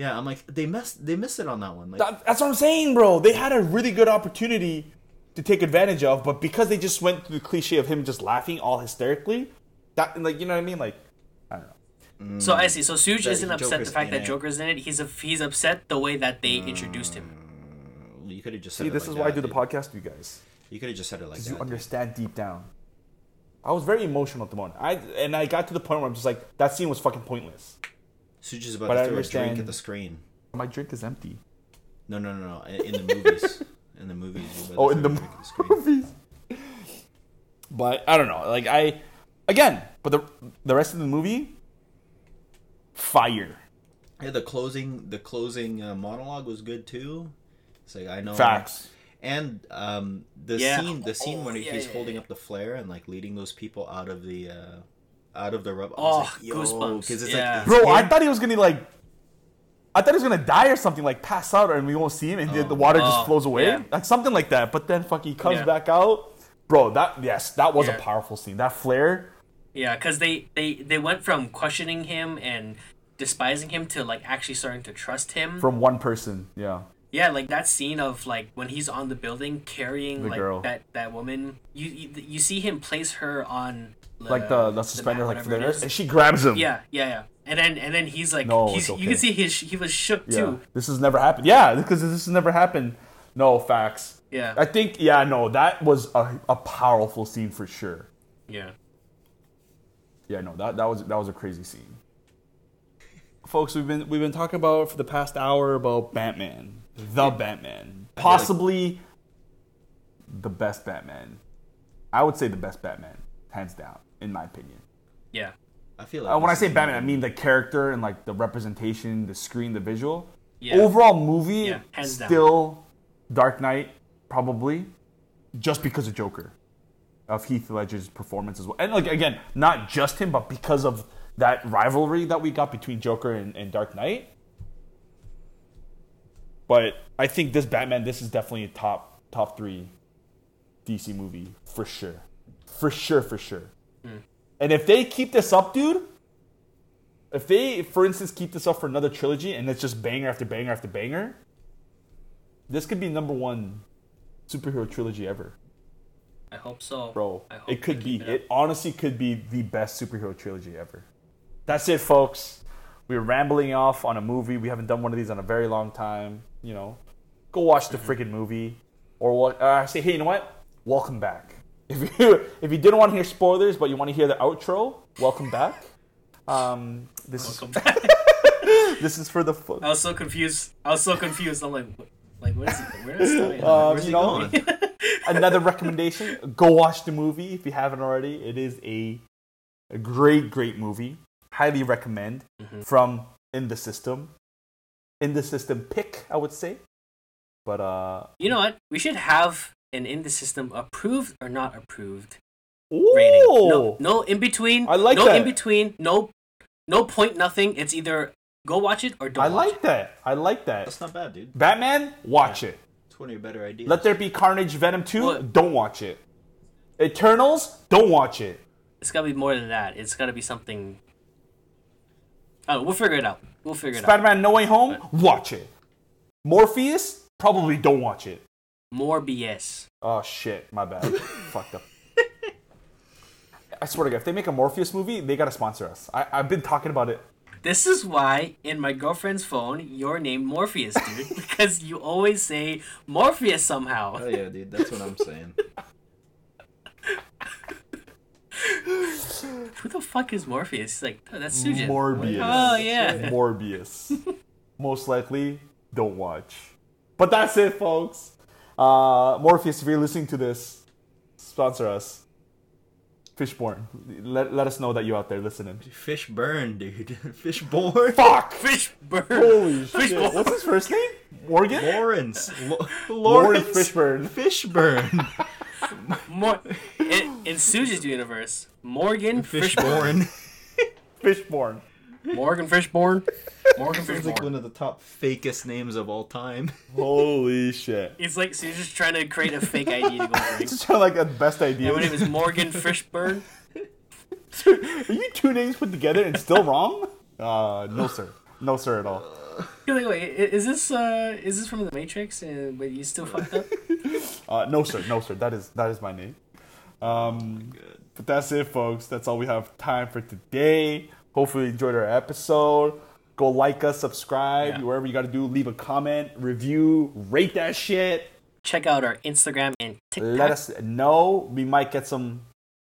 Speaker 3: Yeah, I'm like they missed they missed it on that one. Like
Speaker 1: That, that's what I'm saying, bro. They had a really good opportunity to take advantage of, but because they just went through the cliche of him just laughing all hysterically, that like you know what I mean? Like I don't know. Mm.
Speaker 2: So I see. So Suj
Speaker 3: That
Speaker 2: isn't upset
Speaker 3: Joker's
Speaker 2: the fact that
Speaker 3: it.
Speaker 2: Joker's in it. He's a, he's upset the way that they introduced him.
Speaker 3: Mm, you could have just said
Speaker 1: See,
Speaker 3: it
Speaker 1: this
Speaker 3: like
Speaker 1: is why I
Speaker 3: that,
Speaker 1: do the podcast you guys.
Speaker 3: You could have just said it like
Speaker 1: Because
Speaker 3: that.
Speaker 1: you
Speaker 3: dude.
Speaker 1: understand deep down. I was very emotional at the moment. I and I got to the point where I'm just like, that scene was fucking pointless.
Speaker 3: Such is about
Speaker 1: But
Speaker 3: to
Speaker 1: I
Speaker 3: throw a drink
Speaker 1: understand-
Speaker 3: at the screen.
Speaker 1: My drink is empty.
Speaker 3: No, no, no, no. In in the movies. in the movies. you're about
Speaker 1: Oh, in the
Speaker 3: a the screen.
Speaker 1: movies. But I don't know. Like I, again, but the the rest of the movie, fire.
Speaker 3: Yeah, the closing the closing uh, monologue was good too. It's like I know
Speaker 1: Facts.
Speaker 3: And um, the
Speaker 2: Yeah.
Speaker 3: scene the scene
Speaker 2: Oh,
Speaker 3: when
Speaker 2: yeah,
Speaker 3: he's
Speaker 2: yeah,
Speaker 3: holding
Speaker 2: yeah.
Speaker 3: up the flare and like leading those people out of the uh, out of the rub. I
Speaker 2: Oh,
Speaker 3: was like, Yo,
Speaker 2: goosebumps.
Speaker 3: 'cause it's
Speaker 2: Yeah.
Speaker 3: like
Speaker 1: Bro, I thought he was gonna like. I thought he was gonna die or something, like pass out, and we won't see him, and the, the water
Speaker 2: Oh,
Speaker 1: just flows away,
Speaker 2: yeah.
Speaker 1: like something like that. But then, fuck, he comes
Speaker 2: Yeah.
Speaker 1: back out, bro. That yes, that was
Speaker 2: Yeah.
Speaker 1: a powerful scene. That flare,
Speaker 2: Yeah, because they, they they went from questioning him and despising him to like actually starting to trust him.
Speaker 1: from one person, yeah.
Speaker 2: yeah, like that scene of like when he's on the building carrying
Speaker 1: The
Speaker 2: like
Speaker 1: girl.
Speaker 2: that that woman. You, you you see him place her on
Speaker 1: like the the suspender,
Speaker 2: mat,
Speaker 1: like
Speaker 2: whatever it
Speaker 1: there,
Speaker 2: is.
Speaker 1: and she grabs him.
Speaker 2: Yeah, yeah, yeah. And then and then he's like,
Speaker 1: No,
Speaker 2: he's,
Speaker 1: it's
Speaker 2: you can see his he was shook
Speaker 1: yeah.
Speaker 2: too.
Speaker 1: This has never happened. Yeah, because this has never happened. No facts.
Speaker 2: Yeah,
Speaker 1: I think yeah, no, that was a, a powerful scene for sure.
Speaker 2: yeah.
Speaker 1: Yeah, no, that that was that was a crazy scene. Folks, we've been we've been talking about for the past hour about Batman, the Batman, possibly the best Batman. I would say the best Batman, hands down, in my opinion.
Speaker 2: Yeah.
Speaker 3: I feel like
Speaker 1: Uh, when I say Batman, I mean the character and like the representation, the screen, the visual.
Speaker 2: Yeah.
Speaker 1: Overall movie,
Speaker 2: Yeah, hands down.
Speaker 1: still Dark Knight, probably, just because of Joker, of Heath Ledger's performance as well. And like again, not just him, but because of that rivalry that we got between Joker and, and Dark Knight. But I think this Batman, this is definitely a top top three DC movie for sure, for sure, for sure. And if they keep this up, dude, if they, for instance, keep this up for another trilogy and it's just banger after banger after banger, this could be number one superhero trilogy ever,
Speaker 2: I hope so,
Speaker 1: bro.
Speaker 2: I hope
Speaker 1: It could be.
Speaker 2: keep
Speaker 1: It, honestly could be the best superhero trilogy ever. That's it, folks. We're rambling off on a movie. We haven't done one of these in a very long time. You know, go watch the
Speaker 2: Mm-hmm.
Speaker 1: freaking movie, or what? Uh, say, hey, you know what? Welcome back. If you if you didn't want to hear spoilers, but you want to hear the outro, welcome back. Um, this
Speaker 2: Welcome back.
Speaker 1: is this is for the fo-
Speaker 2: I was so confused. I was so confused. I'm like, like what is it? Where is it?
Speaker 1: Um,
Speaker 3: Where's
Speaker 1: you
Speaker 3: he
Speaker 1: know,
Speaker 3: going?
Speaker 1: another recommendation: go watch the movie if you haven't already. It is a, a great, great movie. Highly recommend.
Speaker 2: Mm-hmm.
Speaker 1: From In the System, In the System pick, I would say. But uh,
Speaker 2: you know what? We should have an in the system approved or not approved
Speaker 1: ooh,
Speaker 2: rating. No, no in between.
Speaker 1: I like
Speaker 2: no
Speaker 1: that.
Speaker 2: in between. No, no point. Nothing. It's either go watch it or don't.
Speaker 1: I
Speaker 2: watch
Speaker 1: like that. I like that.
Speaker 3: That's not bad, dude.
Speaker 1: Batman, watch it.
Speaker 3: It's one of your better ideas.
Speaker 1: Let there be Carnage, Venom two.
Speaker 2: What?
Speaker 1: Don't watch it. Eternals, don't watch it.
Speaker 2: it. It's gotta be more than that. It's gotta be something. Oh, we'll figure it out. We'll figure it out.
Speaker 1: Spider-Man: No Way Home, watch it. Morpheus, probably don't watch it.
Speaker 2: More BS.
Speaker 1: Oh shit, my bad. Fucked up. I swear to God, if they make a Morpheus movie, they gotta sponsor us. I, I've been talking about it.
Speaker 2: This is why in my girlfriend's phone you're named Morpheus, dude. because you always say Morpheus somehow.
Speaker 3: Oh yeah, dude. That's what I'm saying.
Speaker 2: Who the fuck is Morpheus? He's like, oh, that's Sujin.
Speaker 1: Morbius.
Speaker 2: Oh yeah.
Speaker 1: Morbius. Most likely, don't watch. But that's it, folks. Uh, Morpheus, if you're listening to this, sponsor us. Fishborn. Let, let us know that you're out there listening.
Speaker 3: Fish burn, dude. Fish born.
Speaker 1: Fuck!
Speaker 2: Fish burn.
Speaker 1: Holy shit.
Speaker 2: Fishborn.
Speaker 1: What's his first name? Morgan?
Speaker 3: Laurence. Lo-
Speaker 1: Laurence
Speaker 3: Laurence
Speaker 1: Fishburne.
Speaker 3: Fishburne.
Speaker 2: Mor- in, in Suji's universe, Morgan
Speaker 3: Fishborn.
Speaker 1: Fishborn.
Speaker 2: Morgan Fishborn. Morgan
Speaker 3: Sounds like one of the top fakest names of all time.
Speaker 1: Holy shit.
Speaker 2: It's like Suji's trying to create a fake ID to go drink.
Speaker 1: Just trying like a best idea.
Speaker 2: And my name is Morgan Fishburn.
Speaker 1: Are you two names put together and still wrong? Uh, no sir, no sir at all.
Speaker 2: You're like, wait, is this uh, is this from the Matrix? Uh, but you still fucked up.
Speaker 1: Uh, no sir, no sir. That is that is my name. Um, but that's it, folks. That's all we have time for today. Hopefully, you enjoyed our episode. Go like us, subscribe,
Speaker 2: Yeah.
Speaker 1: wherever you got to do. Leave a comment, review, rate that shit.
Speaker 2: Check out our Instagram and TikTok.
Speaker 1: Let us know. We might get some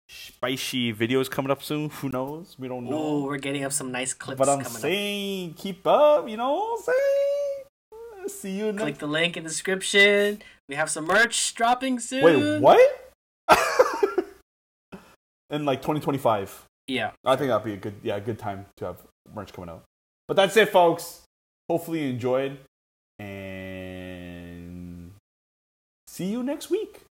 Speaker 1: spicy videos coming up soon. Who knows? We don't know.
Speaker 2: Oh, we're getting up some nice clips
Speaker 1: but I'm
Speaker 2: coming up.
Speaker 1: saying, keep up. You know what I'm saying? See you next.
Speaker 2: Click the link in the description. We have some merch dropping soon.
Speaker 1: Wait, what? In like 2025.
Speaker 2: Yeah.
Speaker 1: I think that'd be a good, yeah, good time to have merch coming out. But that's it, folks. Hopefully you enjoyed, and see you next week.